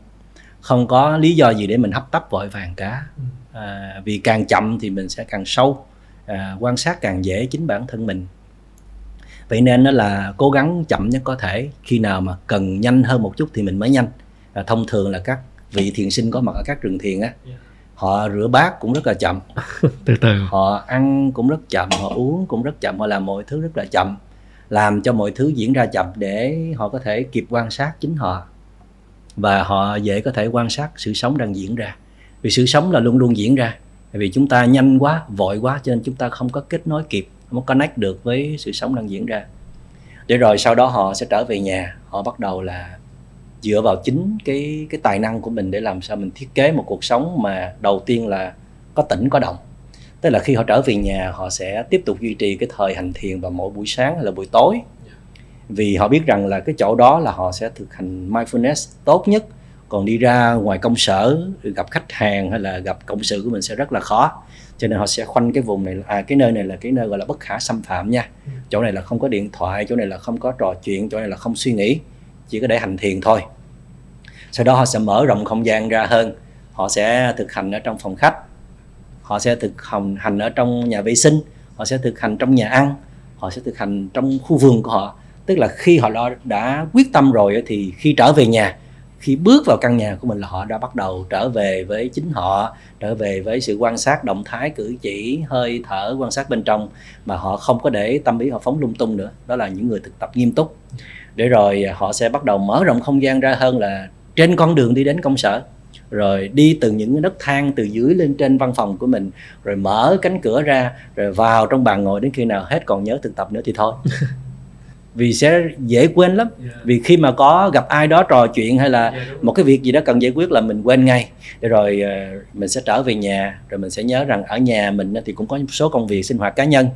không có lý do gì để mình hấp tấp vội vàng cả. Ừ. à, vì càng chậm thì mình sẽ càng sâu à, quan sát càng dễ chính bản thân mình. Vậy nên nó là cố gắng chậm nhất có thể khi nào mà cần nhanh hơn một chút thì mình mới nhanh. À, thông thường là các vị thiền sinh có mặt ở các rừng thiền á họ rửa bát cũng rất là chậm. Từ từ. Họ ăn cũng rất chậm họ uống cũng rất chậm họ làm mọi thứ rất là chậm làm cho mọi thứ diễn ra chậm để họ có thể kịp quan sát chính họ. Và họ dễ có thể quan sát sự sống đang diễn ra. Vì sự sống là luôn luôn diễn ra. Vì chúng ta nhanh quá, vội quá, cho nên chúng ta không có kết nối kịp, không có connect được với sự sống đang diễn ra. Để rồi sau đó họ sẽ trở về nhà. Họ bắt đầu là dựa vào chính cái cái tài năng của mình để làm sao mình thiết kế một cuộc sống mà đầu tiên là có tỉnh có động tức là khi họ trở về nhà, họ sẽ tiếp tục duy trì cái thời hành thiền vào mỗi buổi sáng hay là buổi tối. Vì họ biết rằng là cái chỗ đó là họ sẽ thực hành mindfulness tốt nhất. Còn đi ra ngoài công sở, gặp khách hàng hay là gặp cộng sự của mình sẽ rất là khó. Cho nên họ sẽ khoanh cái vùng này à cái nơi này là cái nơi gọi là bất khả xâm phạm nha. Chỗ này là không có điện thoại, chỗ này là không có trò chuyện, chỗ này là không suy nghĩ. Chỉ có để hành thiền thôi. Sau đó họ sẽ mở rộng không gian ra hơn. Họ sẽ thực hành ở trong phòng khách họ sẽ thực hành hành ở trong nhà vệ sinh họ sẽ thực hành trong nhà ăn họ sẽ thực hành trong khu vườn của họ. Tức là khi họ đã, đã quyết tâm rồi thì khi trở về nhà khi bước vào căn nhà của mình là họ đã bắt đầu trở về với chính họ trở về với sự quan sát động thái cử chỉ hơi thở quan sát bên trong mà họ không có để tâm ý họ phóng lung tung nữa. Đó là những người thực tập nghiêm túc. Để rồi à, họ sẽ bắt đầu mở rộng không gian ra hơn là trên con đường đi đến công sở rồi đi từ những nấc thang từ dưới lên trên văn phòng của mình rồi mở cánh cửa ra rồi vào trong bàn ngồi đến khi nào hết còn nhớ thực tập nữa thì thôi. Vì sẽ dễ quên lắm. Vì khi mà có gặp ai đó trò chuyện hay là một cái việc gì đó cần giải quyết là mình quên ngay. Để rồi ờ, mình sẽ trở về nhà rồi mình sẽ nhớ rằng ở nhà mình thì cũng có một số công việc sinh hoạt cá nhân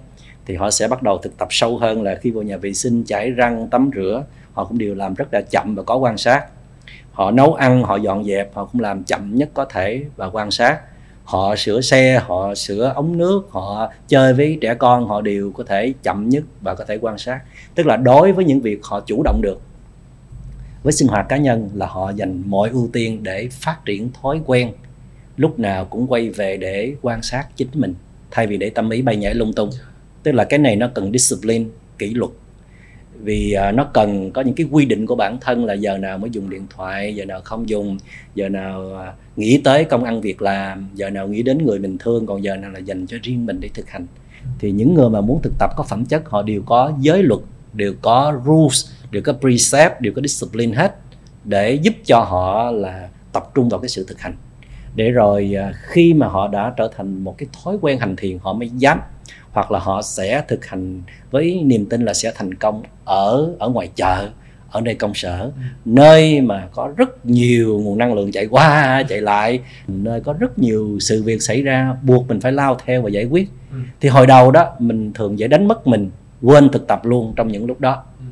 thì họ sẽ bắt đầu thực tập sâu hơn là khi vào nhà vệ sinh chải răng tắm rửa. Họ cũng đều làm rất là chậm và có quan sát họ nấu ăn, họ dọn dẹp, họ cũng làm chậm nhất có thể và quan sát. Họ sửa xe, họ sửa ống nước, họ chơi với trẻ con, họ đều có thể chậm nhất và có thể quan sát. Tức là đối với những việc họ chủ động được với sinh hoạt cá nhân là họ dành mọi ưu tiên để phát triển thói quen. Lúc nào cũng quay về để quan sát chính mình, thay vì để tâm ý bay nhảy lung tung. Tức là cái này nó cần discipline, kỷ luật vì uh, nó cần có những cái quy định của bản thân là giờ nào mới dùng điện thoại giờ nào không dùng giờ nào uh, nghĩ tới công ăn việc làm giờ nào nghĩ đến người mình thương còn giờ nào là dành cho riêng mình để thực hành. Thì những người mà muốn thực tập có phẩm chất họ đều có giới luật đều có rules đều có precept đều có discipline hết để giúp cho họ là tập trung vào cái sự thực hành. Để rồi uh, khi mà họ đã trở thành một cái thói quen hành thiền họ mới dám hoặc là họ sẽ thực hành với niềm tin là sẽ thành công ở ở ngoài chợ ở nơi công sở ừ. nơi mà có rất nhiều nguồn năng lượng chạy qua chạy lại nơi có rất nhiều sự việc xảy ra buộc mình phải lao theo và giải quyết ừ. thì hồi đầu đó mình thường dễ đánh mất mình quên thực tập luôn trong những lúc đó ừ.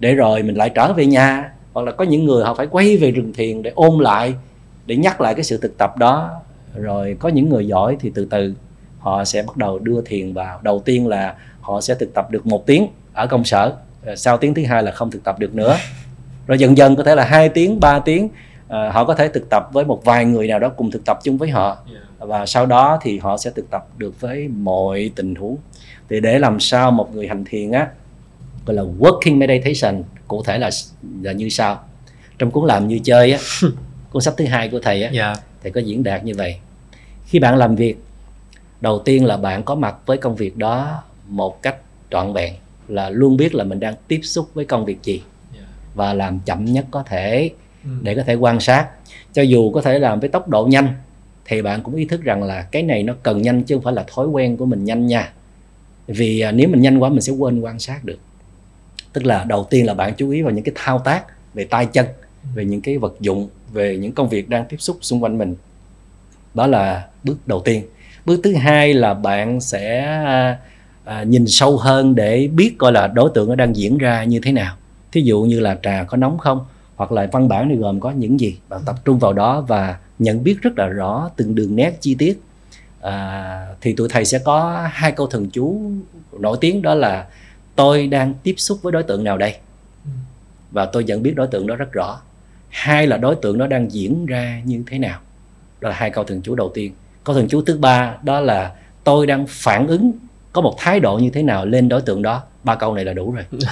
để rồi mình lại trở về nhà hoặc là có những người họ phải quay về rừng thiền để ôm lại để nhắc lại cái sự thực tập đó rồi có những người giỏi thì từ từ họ sẽ bắt đầu đưa thiền vào. Đầu tiên là họ sẽ thực tập được một tiếng ở công sở sau tiếng thứ hai là không thực tập được nữa. Rồi dần dần có thể là hai tiếng 3 tiếng à, họ có thể thực tập với một vài người nào đó cùng thực tập chung với họ. Và sau đó thì họ sẽ thực tập được với mọi tình huống. Thì để làm sao một người hành thiền á gọi là working meditation cụ thể là là như sau. Trong cuốn làm như chơi á cuốn sách thứ hai của thầy á yeah. thầy có diễn đạt như vậy. Khi bạn làm việc đầu tiên là bạn có mặt với công việc đó một cách trọn vẹn là luôn biết là mình đang tiếp xúc với công việc gì. Và làm chậm nhất có thể ừ. để có thể quan sát. Cho dù có thể làm với tốc độ nhanh thì bạn cũng ý thức rằng là cái này nó cần nhanh chứ không phải là thói quen của mình nhanh nha. Vì à, nếu mình nhanh quá mình sẽ quên quan sát được. Tức là đầu tiên là bạn chú ý vào những cái thao tác về tay chân về những cái vật dụng về những công việc đang tiếp xúc xung quanh mình. Đó là bước đầu tiên bước thứ hai là bạn sẽ à, à, nhìn sâu hơn để biết coi là đối tượng nó đang diễn ra như thế nào. Thí dụ như là trà có nóng không hoặc là văn bản này gồm có những gì. Bạn tập trung vào đó và nhận biết rất là rõ từng đường nét chi tiết. À, thì tụi thầy sẽ có hai câu thần chú nổi tiếng đó là tôi đang tiếp xúc với đối tượng nào đây? Và tôi nhận biết đối tượng đó rất rõ. Hai là đối tượng nó đang diễn ra như thế nào? Đó là hai câu thần chú đầu tiên câu thần chú thứ ba đó là tôi đang phản ứng có một thái độ như thế nào lên đối tượng đó. Ba câu này là đủ rồi.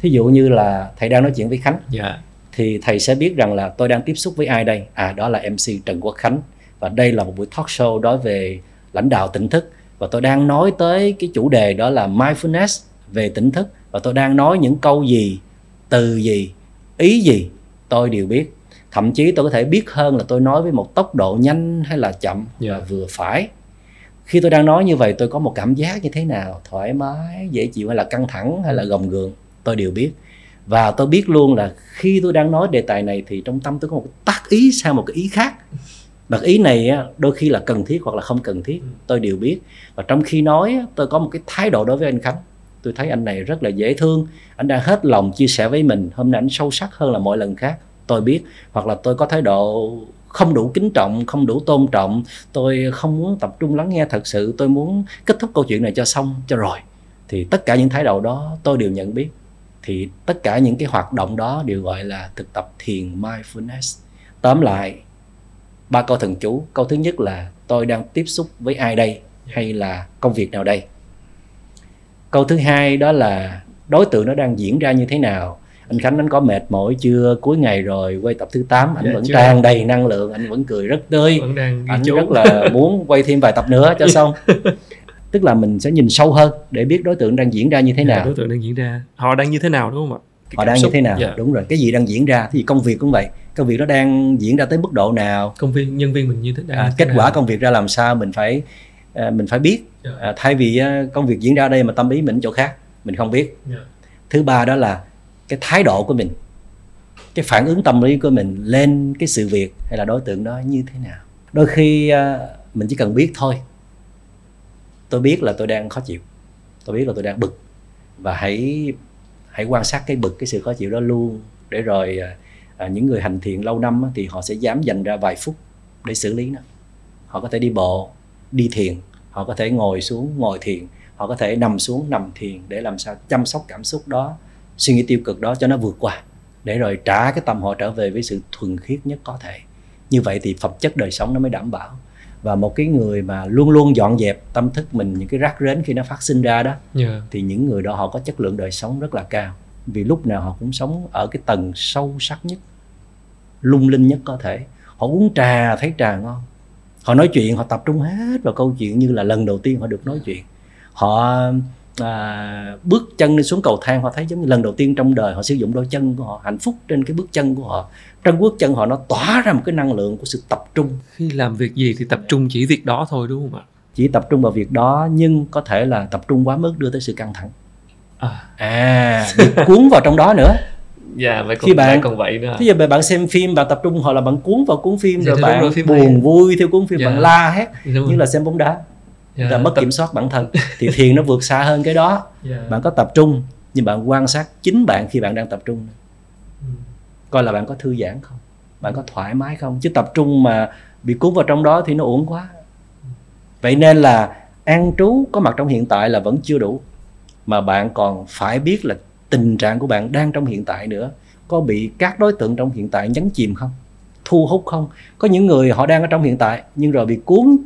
Thí dụ như là thầy đang nói chuyện với khánh. Yeah. Dạ. thì thầy sẽ biết rằng là tôi đang tiếp xúc với ai đây? À đó là mc trần quốc khánh. Và đây là một buổi talk show nói về lãnh đạo tỉnh thức. Và tôi đang nói tới cái chủ đề đó là mindfulness về tỉnh thức. Và tôi đang nói những câu gì từ gì ý gì tôi đều biết thậm chí tôi có thể biết hơn là tôi nói với một tốc độ nhanh hay là chậm yeah. và vừa phải. Khi tôi đang nói như vậy tôi có một cảm giác như thế nào? Thoải mái dễ chịu hay là căng thẳng hay là gồng gượng? Tôi đều biết. Và tôi biết luôn là khi tôi đang nói đề tài này thì trong tâm tôi có một tác ý sang một cái ý khác. Và ý này đôi khi là cần thiết hoặc là không cần thiết tôi đều biết. Và trong khi nói tôi có một cái thái độ đối với anh khánh. Tôi thấy anh này rất là dễ thương. Anh đang hết lòng chia sẻ với mình. Hôm nay anh sâu sắc hơn là mọi lần khác tôi biết, hoặc là tôi có thái độ không đủ kính trọng, không đủ tôn trọng, tôi không muốn tập trung lắng nghe thật sự, tôi muốn kết thúc câu chuyện này cho xong, cho rồi. Thì tất cả những thái độ đó tôi đều nhận biết. Thì tất cả những cái hoạt động đó đều gọi là thực tập thiền mindfulness. Tóm lại, ba câu thần chú. Câu thứ nhất là, tôi đang tiếp xúc với ai đây? Hay là công việc nào đây? Câu thứ hai đó là, đối tượng nó đang diễn ra như thế nào? Anh khánh anh có mệt mỏi chưa? Cuối ngày rồi quay tập thứ 8 anh Dạ, vẫn chưa. tràn đầy năng lượng anh vẫn cười rất tươi. Vẫn đang anh chú. rất là muốn quay thêm vài tập nữa cho xong. Tức là mình sẽ nhìn sâu hơn để biết đối tượng đang diễn ra như thế Dạ, nào. đối tượng đang diễn ra. Họ đang như thế nào đúng không ạ? Cái họ đang như xúc. thế nào? Dạ. đúng rồi cái gì đang diễn ra? Thì công việc cũng vậy. Công việc nó đang diễn ra tới mức độ nào? Công viên nhân viên mình như thế, à, như thế kết nào? quả công việc ra làm sao mình phải à, mình phải biết. Dạ. à, thay vì à, công việc diễn ra đây mà tâm ý mình chỗ khác mình không biết. Dạ. thứ ba đó là cái thái độ của mình cái phản ứng tâm lý của mình lên cái sự việc hay là đối tượng đó như thế nào. Đôi khi à, mình chỉ cần biết thôi. Tôi biết là tôi đang khó chịu. Tôi biết là tôi đang bực. Và hãy hãy quan sát cái bực cái sự khó chịu đó luôn để rồi à, à những người hành thiền lâu năm thì họ sẽ dám dành ra vài phút để xử lý nó. Họ có thể đi bộ đi thiền họ có thể ngồi xuống ngồi thiền họ có thể nằm xuống nằm thiền để làm sao chăm sóc cảm xúc đó suy nghĩ tiêu cực đó cho nó vượt qua để rồi trả cái tâm họ trở về với sự thuần khiết nhất có thể. Như vậy thì phẩm chất đời sống nó mới đảm bảo. Và một cái người mà luôn luôn dọn dẹp tâm thức mình những cái rác rến khi nó phát sinh ra đó Dạ. thì những người đó họ có chất lượng đời sống rất là cao. Vì lúc nào họ cũng sống ở cái tầng sâu sắc nhất lung linh nhất có thể. Họ uống trà thấy trà ngon. Họ nói chuyện họ tập trung hết vào câu chuyện như là lần đầu tiên họ được nói chuyện. Họ à, bước chân lên xuống cầu thang họ thấy giống như lần đầu tiên trong đời họ sử dụng đôi chân của họ hạnh phúc trên cái bước chân của họ. Trên bước chân họ nó tỏa ra một cái năng lượng của sự tập trung. Khi làm việc gì thì tập trung chỉ việc đó thôi đúng không ạ? Chỉ tập trung vào việc đó nhưng có thể là tập trung quá mức đưa tới sự căng thẳng. À. À bị cuốn vào trong đó nữa. Dạ vậy còn, Khi bạn- còn vậy nữa. Bây giờ bạn xem phim bạn tập trung hoặc là bạn cuốn vào cuốn phim Dạ, rồi bạn rồi, phim buồn hay. vui theo cuốn phim Dạ. bạn la hét Đúng như là xem bóng đá Dạ, là mất tập- kiểm soát bản thân. Thì thiền nó vượt xa hơn cái đó. Dạ. bạn có tập trung nhưng bạn quan sát chính bạn khi bạn đang tập trung. Ừ. coi là bạn có thư giãn không? Bạn có thoải mái không? Chứ tập trung mà bị cuốn vào trong đó thì nó uổng quá. Vậy nên là an trú có mặt trong hiện tại là vẫn chưa đủ. Mà bạn còn phải biết là tình trạng của bạn đang trong hiện tại nữa. Có bị các đối tượng trong hiện tại nhấn chìm không? Thu hút không? Có những người họ đang ở trong hiện tại nhưng rồi bị cuốn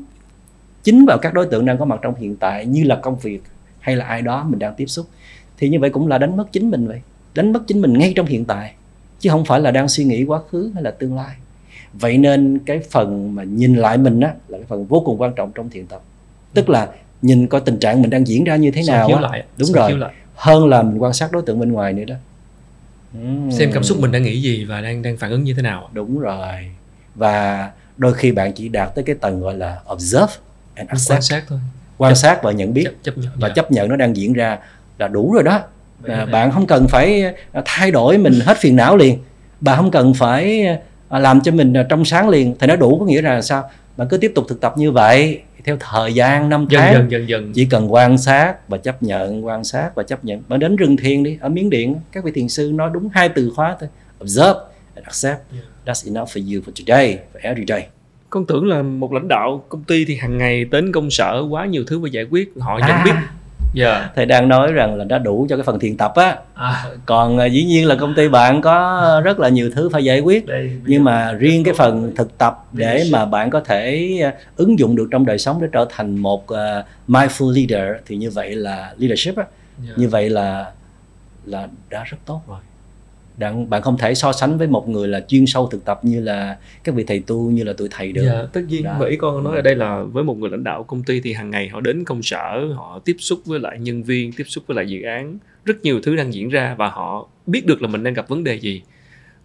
chính vào các đối tượng đang có mặt trong hiện tại như là công việc hay là ai đó mình đang tiếp xúc. Thì như vậy cũng là đánh mất chính mình vậy. Đánh mất chính mình ngay trong hiện tại chứ không phải là đang suy nghĩ quá khứ hay là tương lai. Vậy nên cái phần mà nhìn lại mình á là cái phần vô cùng quan trọng trong thiền tập. Tức là nhìn coi tình trạng mình đang diễn ra như thế nào á. lại đúng soi rồi. lại. hơn là mình quan sát đối tượng bên ngoài nữa đó. Xem cảm xúc mình đang nghĩ gì và đang đang phản ứng như thế nào đúng rồi. Và đôi khi bạn chỉ đạt tới cái tầng gọi là observe and quan accept. sát thôi. Quan sát và nhận biết. chấp, chấp nhận và dạ. chấp nhận nó đang diễn ra là đủ rồi đó. À, bạn không cần phải à, thay đổi mình hết phiền não liền. Bạn không cần phải à, làm cho mình à, trong sáng liền. Thì nó đủ có nghĩa là sao? Bạn cứ tiếp tục thực tập như vậy theo thời gian năm dần tháng. dần dần dần. Chỉ cần quan sát và chấp nhận quan sát và chấp nhận. Bạn đến rừng thiền đi ở miến điện các vị thiền sư nói đúng hai từ khóa thôi. Observe and accept. Yeah. that's enough for you for today for every day con tưởng là một lãnh đạo công ty thì hàng ngày đến công sở quá nhiều thứ phải giải quyết họ nhận À. biết. Dạ. Thầy đang nói rằng là đã đủ cho cái phần thiền tập á. À, còn à, dĩ nhiên là công ty bạn có rất là nhiều thứ phải giải quyết. Đây nhưng mà riêng cái phần thực tập để mà bạn có thể à, ứng dụng được trong đời sống để trở thành một à, mindful leader thì như vậy là leadership á. Dạ. như vậy là là đã rất tốt rồi bạn bạn không thể so sánh với một người là chuyên sâu thực tập như là các vị thầy tu như là tụi thầy được. Dạ, tất nhiên Đó. và ý con nói ở đây là với một người lãnh đạo công ty thì hàng ngày họ đến công sở họ tiếp xúc với lại nhân viên tiếp xúc với lại dự án. Rất nhiều thứ đang diễn ra và họ biết được là mình đang gặp vấn đề gì.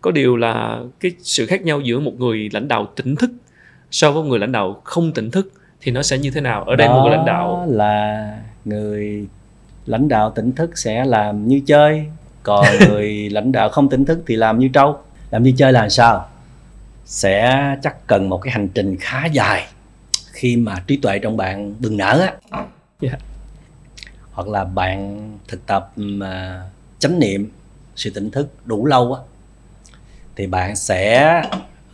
Có điều là cái sự khác nhau giữa một người lãnh đạo tỉnh thức so với một người lãnh đạo không tỉnh thức thì nó sẽ như thế nào? Ở đây một người lãnh đạo Đó là người lãnh đạo tỉnh thức sẽ làm như chơi còn người lãnh đạo không tỉnh thức thì làm như trâu. Làm như chơi là làm sao? Sẽ chắc cần một cái hành trình khá dài khi mà trí tuệ trong bạn bừng nở á. Dạ. hoặc là bạn thực tập mà chánh niệm sự tỉnh thức đủ lâu á thì bạn sẽ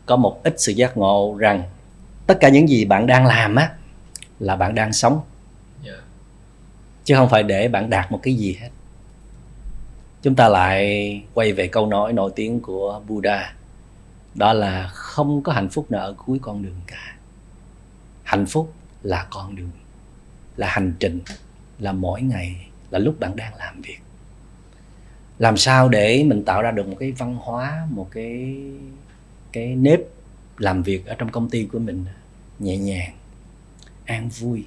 có một ít sự giác ngộ rằng tất cả những gì bạn đang làm á là bạn đang sống. Dạ. chứ không phải để bạn đạt một cái gì hết chúng ta lại quay về câu nói nổi tiếng của Buddha, đó là không có hạnh phúc nào ở cuối con đường cả. Hạnh phúc là con đường, là hành trình, là mỗi ngày, là lúc bạn đang làm việc. Làm sao để mình tạo ra được một cái văn hóa, một cái cái nếp làm việc ở trong công ty của mình nhẹ nhàng, an vui,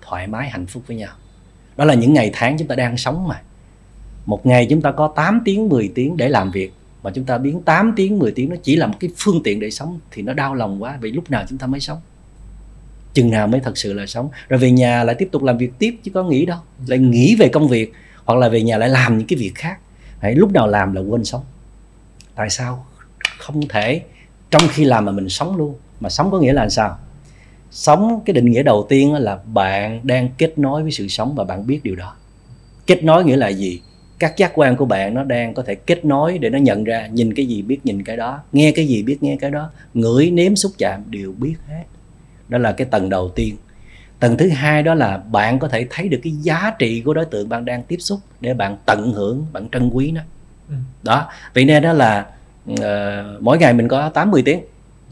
thoải mái, hạnh phúc với nhau? Đó là những ngày tháng chúng ta đang sống mà một ngày chúng ta có 8 tiếng 10 tiếng để làm việc. Mà chúng ta biến 8 tiếng 10 tiếng nó chỉ là một cái phương tiện để sống thì nó đau lòng quá vì lúc nào chúng ta mới sống? Chừng nào mới thật sự là sống? Rồi về nhà lại tiếp tục làm việc tiếp chứ có nghĩ đâu. Lại nghĩ về công việc hoặc là về nhà lại làm những cái việc khác. Đấy, lúc nào làm là quên sống. Tại sao? Không thể. Trong khi làm mà mình sống luôn. Mà sống có nghĩa là sao? Sống cái định nghĩa đầu tiên là bạn đang kết nối với sự sống và bạn biết điều đó. Kết nối nghĩa là gì? Các giác quan của bạn nó đang có thể kết nối để nó nhận ra nhìn cái gì biết nhìn cái đó. Nghe cái gì biết nghe cái đó. Ngửi nếm xúc chạm đều biết hết. Đó là cái tầng đầu tiên. Tầng thứ hai đó là bạn có thể thấy được cái giá trị của đối tượng bạn đang tiếp xúc để bạn tận hưởng bạn trân quý nó. Ừ. đó. Vậy nên đó là uh, mỗi ngày mình có 80 tiếng.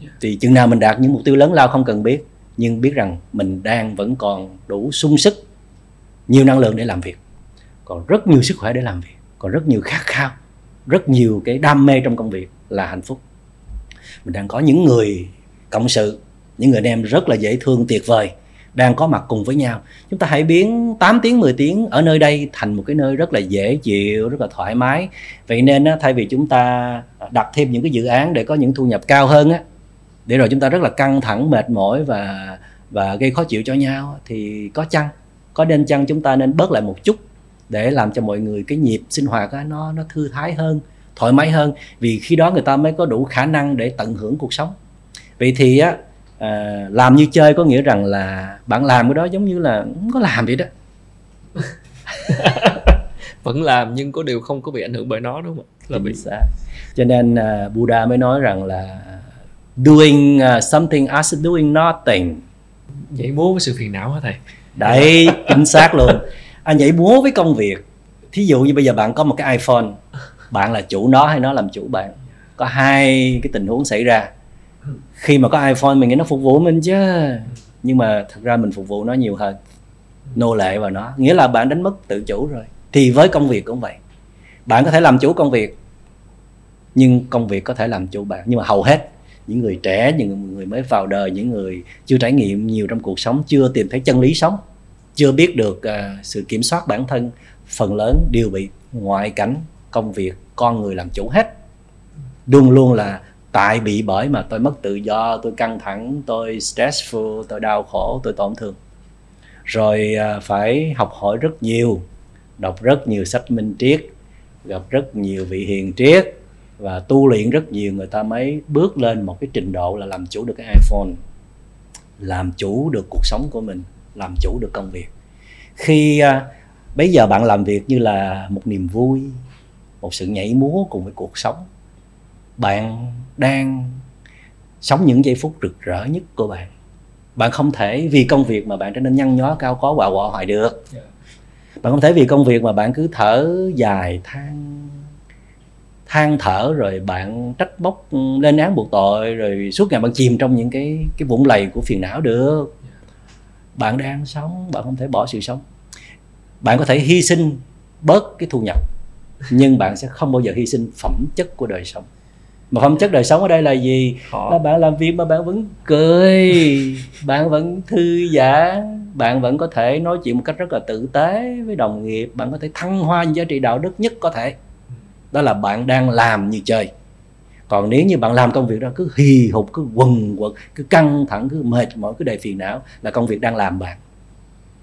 Dạ. thì chừng nào mình đạt những mục tiêu lớn lao không cần biết nhưng biết rằng mình đang vẫn còn đủ sung sức nhiều năng lượng để làm việc còn rất nhiều sức khỏe để làm việc. Còn rất nhiều khát khao. Rất nhiều cái đam mê trong công việc là hạnh phúc. Mình đang có những người cộng sự, những người anh em rất là dễ thương, tuyệt vời, đang có mặt cùng với nhau. Chúng ta hãy biến 8 tiếng 10 tiếng ở nơi đây thành một cái nơi rất là dễ chịu, rất là thoải mái. Vậy nên thay vì chúng ta đặt thêm những cái dự án để có những thu nhập cao hơn á, để rồi chúng ta rất là căng thẳng, mệt mỏi và và gây khó chịu cho nhau, thì có chăng? Có nên chăng chúng ta nên bớt lại một chút? Để làm cho mọi người cái nhịp sinh hoạt á, nó nó thư thái hơn thoải mái hơn. Vì khi đó người ta mới có đủ khả năng để tận hưởng cuộc sống. Vậy thì á à, làm như chơi có nghĩa rằng là bạn làm cái đó giống như là không có làm vậy đó. Vẫn làm nhưng có điều không có bị ảnh hưởng bởi nó đúng không là bị xa cho nên uh, Buddha mới nói rằng là doing uh, something as doing nothing. Nhảy múa với sự phiền não hả thầy? Đấy chính xác luôn anh nhảy múa với công việc. Thí dụ như bây giờ bạn có một cái iPhone, bạn là chủ nó hay nó làm chủ bạn? Có hai cái tình huống xảy ra. Khi mà có iPhone mình nghĩ nó phục vụ mình chứ, nhưng mà thật ra mình phục vụ nó nhiều hơn, nô lệ vào nó. Nghĩa là bạn đánh mất tự chủ rồi. Thì với công việc cũng vậy. Bạn có thể làm chủ công việc, nhưng công việc có thể làm chủ bạn. Nhưng mà hầu hết, những người trẻ, những người mới vào đời, những người chưa trải nghiệm nhiều trong cuộc sống, chưa tìm thấy chân lý sống chưa biết được uh, sự kiểm soát bản thân phần lớn đều bị ngoại cảnh công việc con người làm chủ hết. Luôn luôn là tại bị bởi mà tôi mất tự do tôi căng thẳng tôi stressful tôi đau khổ tôi tổn thương. Rồi uh, phải học hỏi rất nhiều đọc rất nhiều sách minh triết gặp rất nhiều vị hiền triết và tu luyện rất nhiều. Người ta mới bước lên một cái trình độ là làm chủ được cái iPhone làm chủ được cuộc sống của mình làm chủ được công việc. Khi à, bây giờ bạn làm việc như là một niềm vui một sự nhảy múa cùng với cuộc sống bạn đang sống những giây phút rực rỡ nhất của bạn. Bạn không thể vì công việc mà bạn trở nên nhăn nhó cao có quạ quọ hoài được. Dạ. bạn không thể vì công việc mà bạn cứ thở dài than than thở rồi bạn trách móc lên án buộc tội rồi suốt ngày bạn chìm trong những cái cái vũng lầy của phiền não được bạn đang sống bạn không thể bỏ sự sống. Bạn có thể hy sinh bớt cái thu nhập nhưng bạn sẽ không bao giờ hy sinh phẩm chất của đời sống. Mà phẩm chất đời sống ở đây là gì? Khó. là bạn làm việc mà bạn vẫn cười bạn vẫn thư giãn bạn vẫn có thể nói chuyện một cách rất là tử tế với đồng nghiệp bạn có thể thăng hoa những giá trị đạo đức nhất có thể. Đó là bạn đang làm như chơi còn nếu như bạn làm công việc đó, cứ hì hục, cứ quần quật, cứ căng thẳng, cứ mệt mỏi, cứ đầy phiền não là công việc đang làm bạn,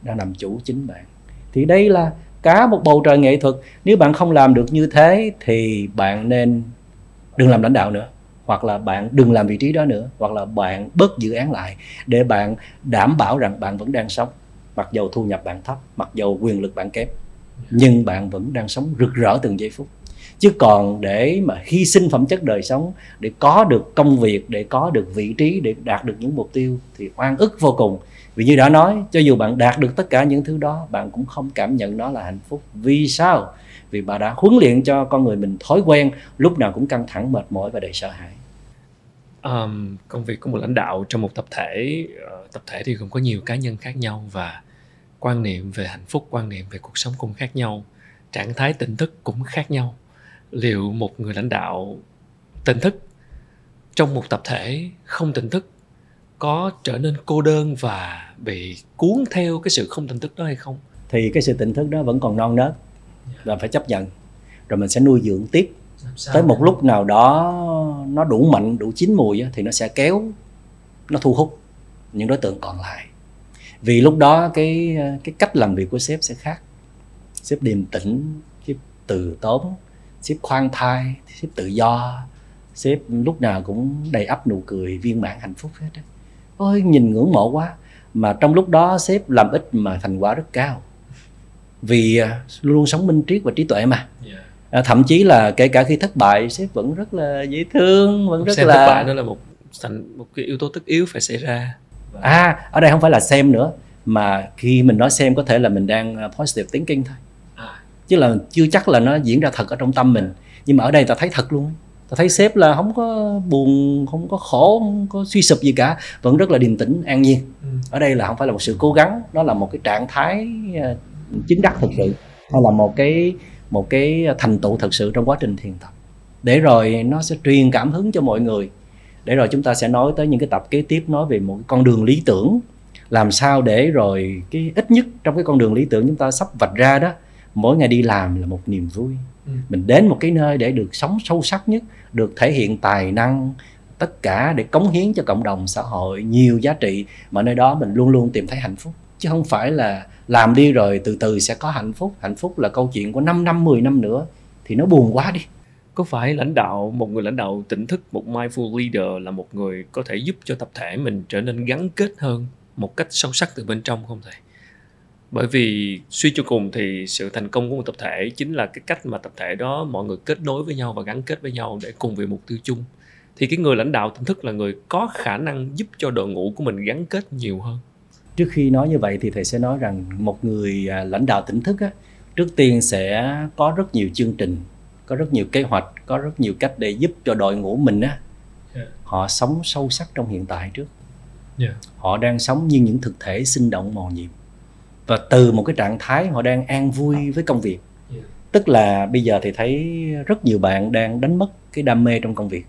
đang làm chủ chính bạn. Thì đây là cả một bầu trời nghệ thuật. Nếu bạn không làm được như thế thì bạn nên đừng làm lãnh đạo nữa, hoặc là bạn đừng làm vị trí đó nữa, hoặc là bạn bớt dự án lại để bạn đảm bảo rằng bạn vẫn đang sống. Mặc dầu thu nhập bạn thấp, mặc dầu quyền lực bạn kém, nhưng bạn vẫn đang sống rực rỡ từng giây phút chứ còn để mà hy sinh phẩm chất đời sống để có được công việc để có được vị trí để đạt được những mục tiêu thì oan ức vô cùng. Vì như đã nói cho dù bạn đạt được tất cả những thứ đó bạn cũng không cảm nhận nó là hạnh phúc. Vì sao? Vì bà đã huấn luyện cho con người mình thói quen lúc nào cũng căng thẳng mệt mỏi và đầy sợ hãi. Um, công việc của một lãnh đạo trong một tập thể uh, tập thể thì cũng có nhiều cá nhân khác nhau và quan niệm về hạnh phúc quan niệm về cuộc sống cũng khác nhau. Trạng thái tỉnh thức cũng khác nhau liệu một người lãnh đạo tỉnh thức trong một tập thể không tỉnh thức có trở nên cô đơn và bị cuốn theo cái sự không tỉnh thức đó hay không? Thì cái sự tỉnh thức đó vẫn còn non nớt và phải chấp nhận. Rồi mình sẽ nuôi dưỡng tiếp. Tới một lúc nào đó nó đủ mạnh đủ chín mùi á, thì nó sẽ kéo nó thu hút những đối tượng còn lại. Vì lúc đó cái cái cách làm việc của sếp sẽ khác. Sếp điềm tĩnh sếp từ tốn sếp khoan thai sếp tự do. Sếp lúc nào cũng đầy ắp nụ cười viên mãn hạnh phúc hết á. Ôi nhìn ngưỡng mộ quá. Mà trong lúc đó sếp làm ít mà thành quả rất cao. Vì à, luôn sống minh triết và trí tuệ mà. À, thậm chí là kể cả khi thất bại sếp vẫn rất là dễ thương vẫn rất xem là thất bại đó là một thành một cái yếu tố tất yếu phải xảy ra. À ở đây không phải là xem nữa mà khi mình nói xem có thể là mình đang à, positive thinking thôi. Chứ là chưa chắc là nó diễn ra thật ở trong tâm mình. Nhưng mà ở đây ta thấy thật luôn ta thấy sếp là không có buồn không có khổ không có suy sụp gì cả. Vẫn rất là điềm tĩnh an nhiên. Ừ. ở đây là không phải là một sự cố gắng. Đó là một cái trạng thái à, chứng đắc thực sự. Hay là một cái một cái thành tựu thực sự trong quá trình thiền tập. Để rồi nó sẽ truyền cảm hứng cho mọi người. Để rồi chúng ta sẽ nói tới những cái tập kế tiếp nói về một con đường lý tưởng. Làm sao để rồi cái ít nhất trong cái con đường lý tưởng chúng ta sắp vạch ra đó mỗi ngày đi làm là một niềm vui. Ừ. mình đến một cái nơi để được sống sâu sắc nhất được thể hiện tài năng tất cả để cống hiến cho cộng đồng xã hội nhiều giá trị mà nơi đó mình luôn luôn tìm thấy hạnh phúc. Chứ không phải là làm đi rồi từ từ sẽ có hạnh phúc. Hạnh phúc là câu chuyện của 5 năm 10 năm nữa thì nó buồn quá đi. Có phải lãnh đạo một người lãnh đạo tỉnh thức một mindful leader là một người có thể giúp cho tập thể mình trở nên gắn kết hơn một cách sâu sắc từ bên trong không thầy bởi vì suy cho cùng thì sự thành công của một tập thể chính là cái cách mà tập thể đó mọi người kết nối với nhau và gắn kết với nhau để cùng vì mục tiêu chung thì cái người lãnh đạo tỉnh thức là người có khả năng giúp cho đội ngũ của mình gắn kết nhiều hơn trước khi nói như vậy thì thầy sẽ nói rằng một người à, lãnh đạo tỉnh thức á, trước tiên sẽ có rất nhiều chương trình có rất nhiều kế hoạch có rất nhiều cách để giúp cho đội ngũ mình á Yeah. họ sống sâu sắc trong hiện tại trước Yeah. họ đang sống như những thực thể sinh động màu nhiệm và từ một cái trạng thái họ đang an vui với công việc. Tức là bây giờ thì thấy rất nhiều bạn đang đánh mất cái đam mê trong công việc.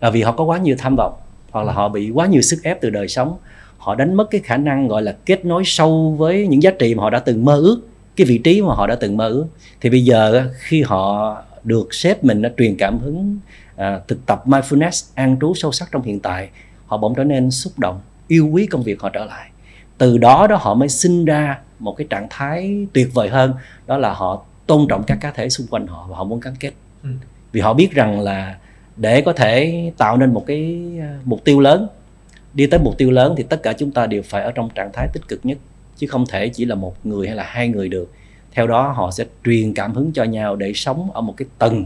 Là vì họ có quá nhiều tham vọng hoặc là họ bị quá nhiều sức ép từ đời sống. Họ đánh mất cái khả năng gọi là kết nối sâu với những giá trị mà họ đã từng mơ ước cái vị trí mà họ đã từng mơ ước. Thì bây giờ khi họ được sếp mình đã truyền cảm hứng à, thực tập mindfulness an trú sâu sắc trong hiện tại họ bỗng trở nên xúc động yêu quý công việc họ trở lại từ đó đó họ mới sinh ra một cái trạng thái tuyệt vời hơn đó là họ tôn trọng các cá thể xung quanh họ và họ muốn gắn kết Ừ. vì họ biết rằng là để có thể tạo nên một cái à, mục tiêu lớn đi tới mục tiêu lớn thì tất cả chúng ta đều phải ở trong trạng thái tích cực nhất chứ không thể chỉ là một người hay là hai người được theo đó họ sẽ truyền cảm hứng cho nhau để sống ở một cái tầng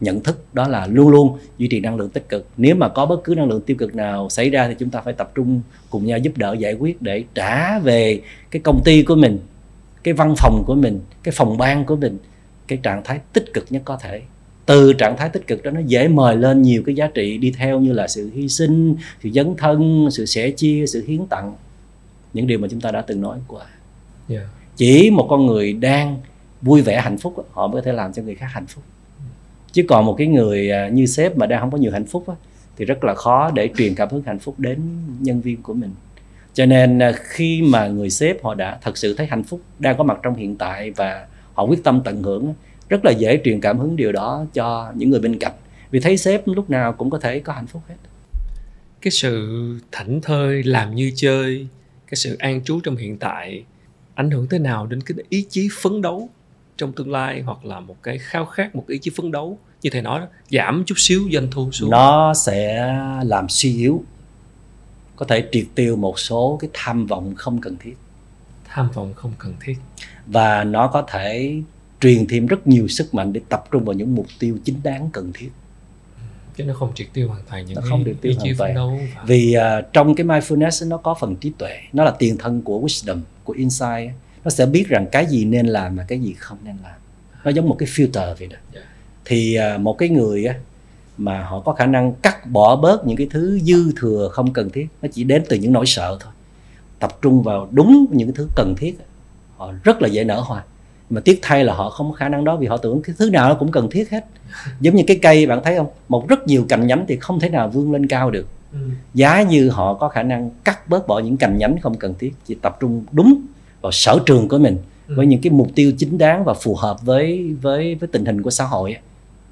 nhận thức đó là luôn luôn duy trì năng lượng tích cực. Nếu mà có bất cứ năng lượng tiêu cực nào xảy ra thì chúng ta phải tập trung cùng nhau giúp đỡ giải quyết để trả về cái công ty của mình cái văn phòng của mình cái phòng ban của mình cái trạng thái tích cực nhất có thể. Từ trạng thái tích cực đó nó dễ mời lên nhiều cái giá trị đi theo như là sự hy sinh sự dấn thân sự sẻ chia sự hiến tặng. Những điều mà chúng ta đã từng nói qua. Yeah. chỉ một con người đang vui vẻ hạnh phúc họ mới có thể làm cho người khác hạnh phúc chứ còn một cái người à, như sếp mà đang không có nhiều hạnh phúc á, thì rất là khó để truyền cảm hứng hạnh phúc đến nhân viên của mình. Cho nên à, khi mà người sếp họ đã thật sự thấy hạnh phúc đang có mặt trong hiện tại và họ quyết tâm tận hưởng rất là dễ truyền cảm hứng điều đó cho những người bên cạnh. Vì thấy sếp lúc nào cũng có thể có hạnh phúc hết. Cái sự thảnh thơi làm như chơi cái sự an trú trong hiện tại ảnh hưởng thế nào đến cái ý chí phấn đấu? Trong tương lai hoặc là một cái khao khát một cái ý chí phấn đấu như thầy nói đó giảm chút xíu doanh thu xuống. Nó sẽ làm suy yếu có thể triệt tiêu một số cái tham vọng không cần thiết. Tham vọng không cần thiết. Và nó có thể truyền thêm rất nhiều sức mạnh để tập trung vào những mục tiêu chính đáng cần thiết. Chứ nó không triệt tiêu hoàn toàn những Nó không triệt tiêu ý chí hoàn toàn. phấn đấu và vì à, trong cái mindfulness nó có phần trí tuệ nó là tiền thân của wisdom của insight nó sẽ biết rằng cái gì nên làm và cái gì không nên làm. Nó giống một cái filter vậy đó. Yeah. thì à, một cái người á mà họ có khả năng cắt bỏ bớt những cái thứ dư thừa không cần thiết nó chỉ đến từ những nỗi sợ thôi. Tập trung vào đúng những cái thứ cần thiết họ rất là dễ nở hoa. Mà tiếc thay là họ không có khả năng đó vì họ tưởng cái thứ nào nó cũng cần thiết hết. Giống như cái cây bạn thấy không? Một rất nhiều cành nhánh thì không thể nào vươn lên cao được. Ừ. giá như họ có khả năng cắt bớt bỏ những cành nhánh không cần thiết chỉ tập trung đúng vào sở trường của mình ừ. với những cái mục tiêu chính đáng và phù hợp với với với tình hình của xã hội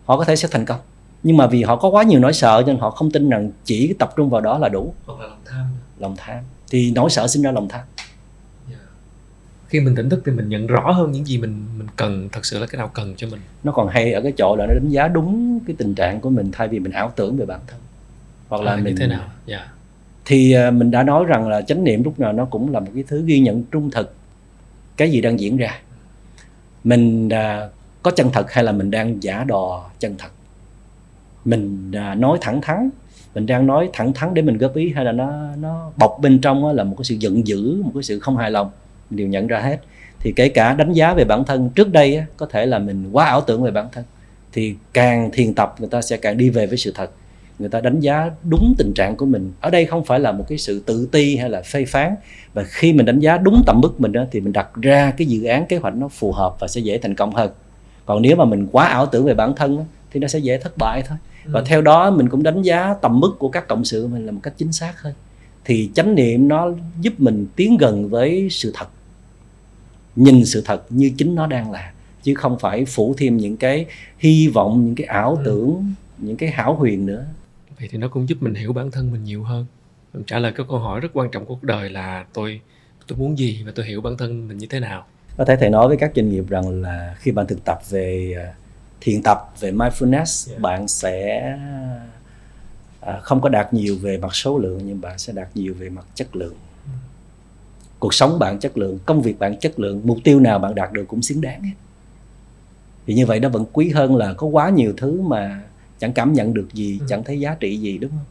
họ có thể sẽ thành công. Nhưng mà vì họ có quá nhiều nỗi sợ nên họ không tin rằng chỉ tập trung vào đó là đủ. Hoặc là lòng tham. Lòng tham. Thì nỗi sợ sinh ra lòng tham. Khi mình tỉnh thức thì mình nhận rõ hơn những gì mình mình cần thật sự là cái nào cần cho mình. Nó còn hay ở cái chỗ là nó đánh giá đúng cái tình trạng của mình thay vì mình ảo tưởng về bản thân. Hoặc là à, mình thế nào? Yeah. Dạ. thì à, mình đã nói rằng là chánh niệm lúc nào nó cũng là một cái thứ ghi nhận trung thực cái gì đang diễn ra? Mình à, có chân thật hay là mình đang giả đò chân thật? Mình à, nói thẳng thắn mình đang nói thẳng thắn để mình góp ý hay là nó nó bọc bên trong là một cái sự giận dữ một cái sự không hài lòng? Mình đều nhận ra hết. Thì kể cả đánh giá về bản thân trước đây á, có thể là mình quá ảo tưởng về bản thân thì càng thiền tập người ta sẽ càng đi về với sự thật người ta đánh giá đúng tình trạng của mình. Ở đây không phải là một cái sự tự ti hay là phê phán. Và khi mình đánh giá đúng tầm mức mình đó, thì mình đặt ra cái dự án kế hoạch nó phù hợp và sẽ dễ thành công hơn. Còn nếu mà mình quá ảo tưởng về bản thân đó, thì nó sẽ dễ thất bại thôi. Và ừ. theo đó mình cũng đánh giá tầm mức của các cộng sự mình là một cách chính xác hơn thì chánh niệm nó giúp mình tiến gần với sự thật. Nhìn sự thật như chính nó đang là chứ không phải phủ thêm những cái hy vọng những cái ảo ừ. tưởng những cái hảo huyền nữa vậy thì nó cũng giúp mình hiểu bản thân mình nhiều hơn. Mình trả lời cái câu hỏi rất quan trọng của cuộc đời là tôi tôi muốn gì và tôi hiểu bản thân mình như thế nào? Có thể thầy nói với các doanh nghiệp rằng là khi bạn thực tập về à, thiền tập về mindfulness yeah. bạn sẽ à, không có đạt nhiều về mặt số lượng nhưng bạn sẽ đạt nhiều về mặt chất lượng. Cuộc sống bạn chất lượng công việc bạn chất lượng mục tiêu nào bạn đạt được cũng xứng đáng hết. Thì như vậy nó vẫn quý hơn là có quá nhiều thứ mà chẳng cảm nhận được gì ừ. chẳng thấy giá trị gì đúng không?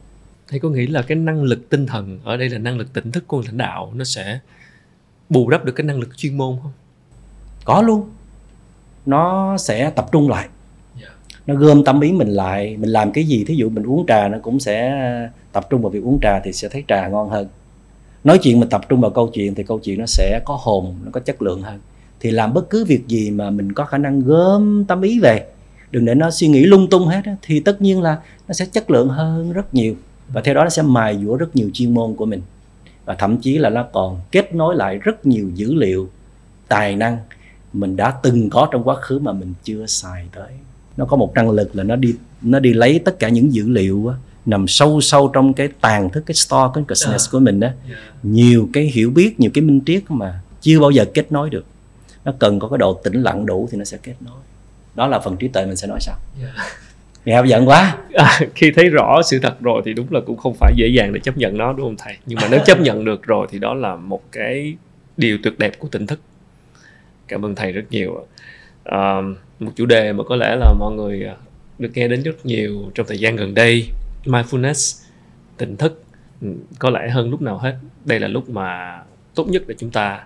Thầy có nghĩ là cái năng lực tinh thần ở đây là năng lực tỉnh thức của lãnh đạo nó sẽ bù đắp được cái năng lực chuyên môn không? Có luôn. Nó sẽ tập trung lại. Dạ. nó gom tâm ý mình lại mình làm cái gì thí dụ mình uống trà nó cũng sẽ tập trung vào việc uống trà thì sẽ thấy trà ngon hơn. Nói chuyện mình tập trung vào câu chuyện thì câu chuyện nó sẽ có hồn nó có chất lượng hơn. Thì làm bất cứ việc gì mà mình có khả năng gom tâm ý về đừng để nó suy nghĩ lung tung hết thì tất nhiên là nó sẽ chất lượng hơn rất nhiều. Và theo đó nó sẽ mài dũa rất nhiều chuyên môn của mình. Và thậm chí là nó còn kết nối lại rất nhiều dữ liệu tài năng mình đã từng có trong quá khứ mà mình chưa xài tới. Nó có một năng lực là nó đi nó đi lấy tất cả những dữ liệu nằm sâu sâu trong cái tàn thức cái store cái consciousness yeah. của mình đó yeah. nhiều cái hiểu biết nhiều cái minh triết mà chưa bao giờ kết nối được. Nó cần có cái độ tĩnh lặng đủ thì nó sẽ kết nối đó là phần trí tuệ mình sẽ nói sau. Yeah. nghe hấp dẫn quá. À, khi thấy rõ sự thật rồi thì đúng là cũng không phải dễ dàng để chấp nhận nó đúng không thầy? Nhưng mà nếu chấp nhận được rồi thì đó là một cái điều tuyệt đẹp của tỉnh thức. Cảm ơn thầy rất nhiều à, một chủ đề mà có lẽ là mọi người được nghe đến rất nhiều trong thời gian gần đây mindfulness tỉnh thức. Ừ, có lẽ hơn lúc nào hết đây là lúc mà tốt nhất để chúng ta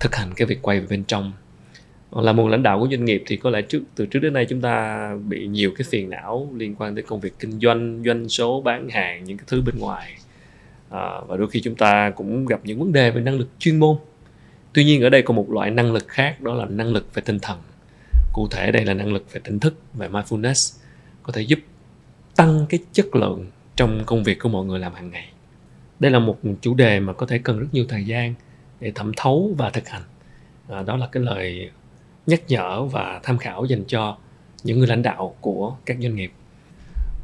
thực hành cái việc quay về bên trong là một lãnh đạo của doanh nghiệp thì có lẽ trước từ trước đến nay chúng ta bị nhiều cái phiền não liên quan tới công việc kinh doanh doanh số bán hàng những cái thứ bên ngoài. À, và đôi khi chúng ta cũng gặp những vấn đề về năng lực chuyên môn. Tuy nhiên ở đây có một loại năng lực khác đó là năng lực về tinh thần. Cụ thể đây là năng lực về tỉnh thức về mindfulness có thể giúp tăng cái chất lượng trong công việc của mọi người làm hàng ngày. Đây là một chủ đề mà có thể cần rất nhiều thời gian để thẩm thấu và thực hành. À, đó là cái lời nhắc nhở và tham khảo dành cho những người lãnh đạo của các doanh nghiệp.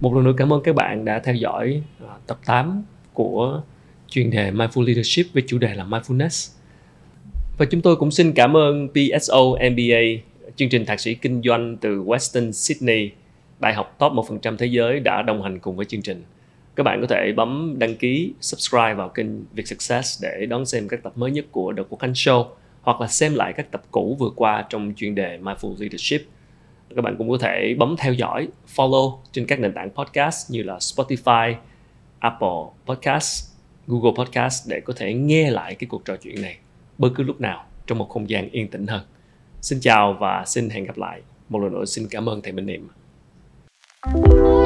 Một lần nữa cảm ơn các bạn đã theo dõi à, tập 8 của chuyên đề Mindful Leadership với chủ đề là Mindfulness. Và chúng tôi cũng xin cảm ơn PSO MBA chương trình thạc sĩ kinh doanh từ Western Sydney đại học top 1% thế giới đã đồng hành cùng với chương trình. Các bạn có thể bấm đăng ký, subscribe vào kênh Việt Success để đón xem các tập mới nhất của The Quốc Khánh Show hoặc là xem lại các tập cũ vừa qua trong chuyên đề Mindful Leadership. Các bạn cũng có thể bấm theo dõi, follow trên các nền tảng podcast như là Spotify, Apple Podcast, Google Podcast để có thể nghe lại cái cuộc trò chuyện này bất cứ lúc nào trong một không gian yên tĩnh hơn. Xin chào và xin hẹn gặp lại. Một lần nữa xin cảm ơn thầy Minh Niệm. Thank you.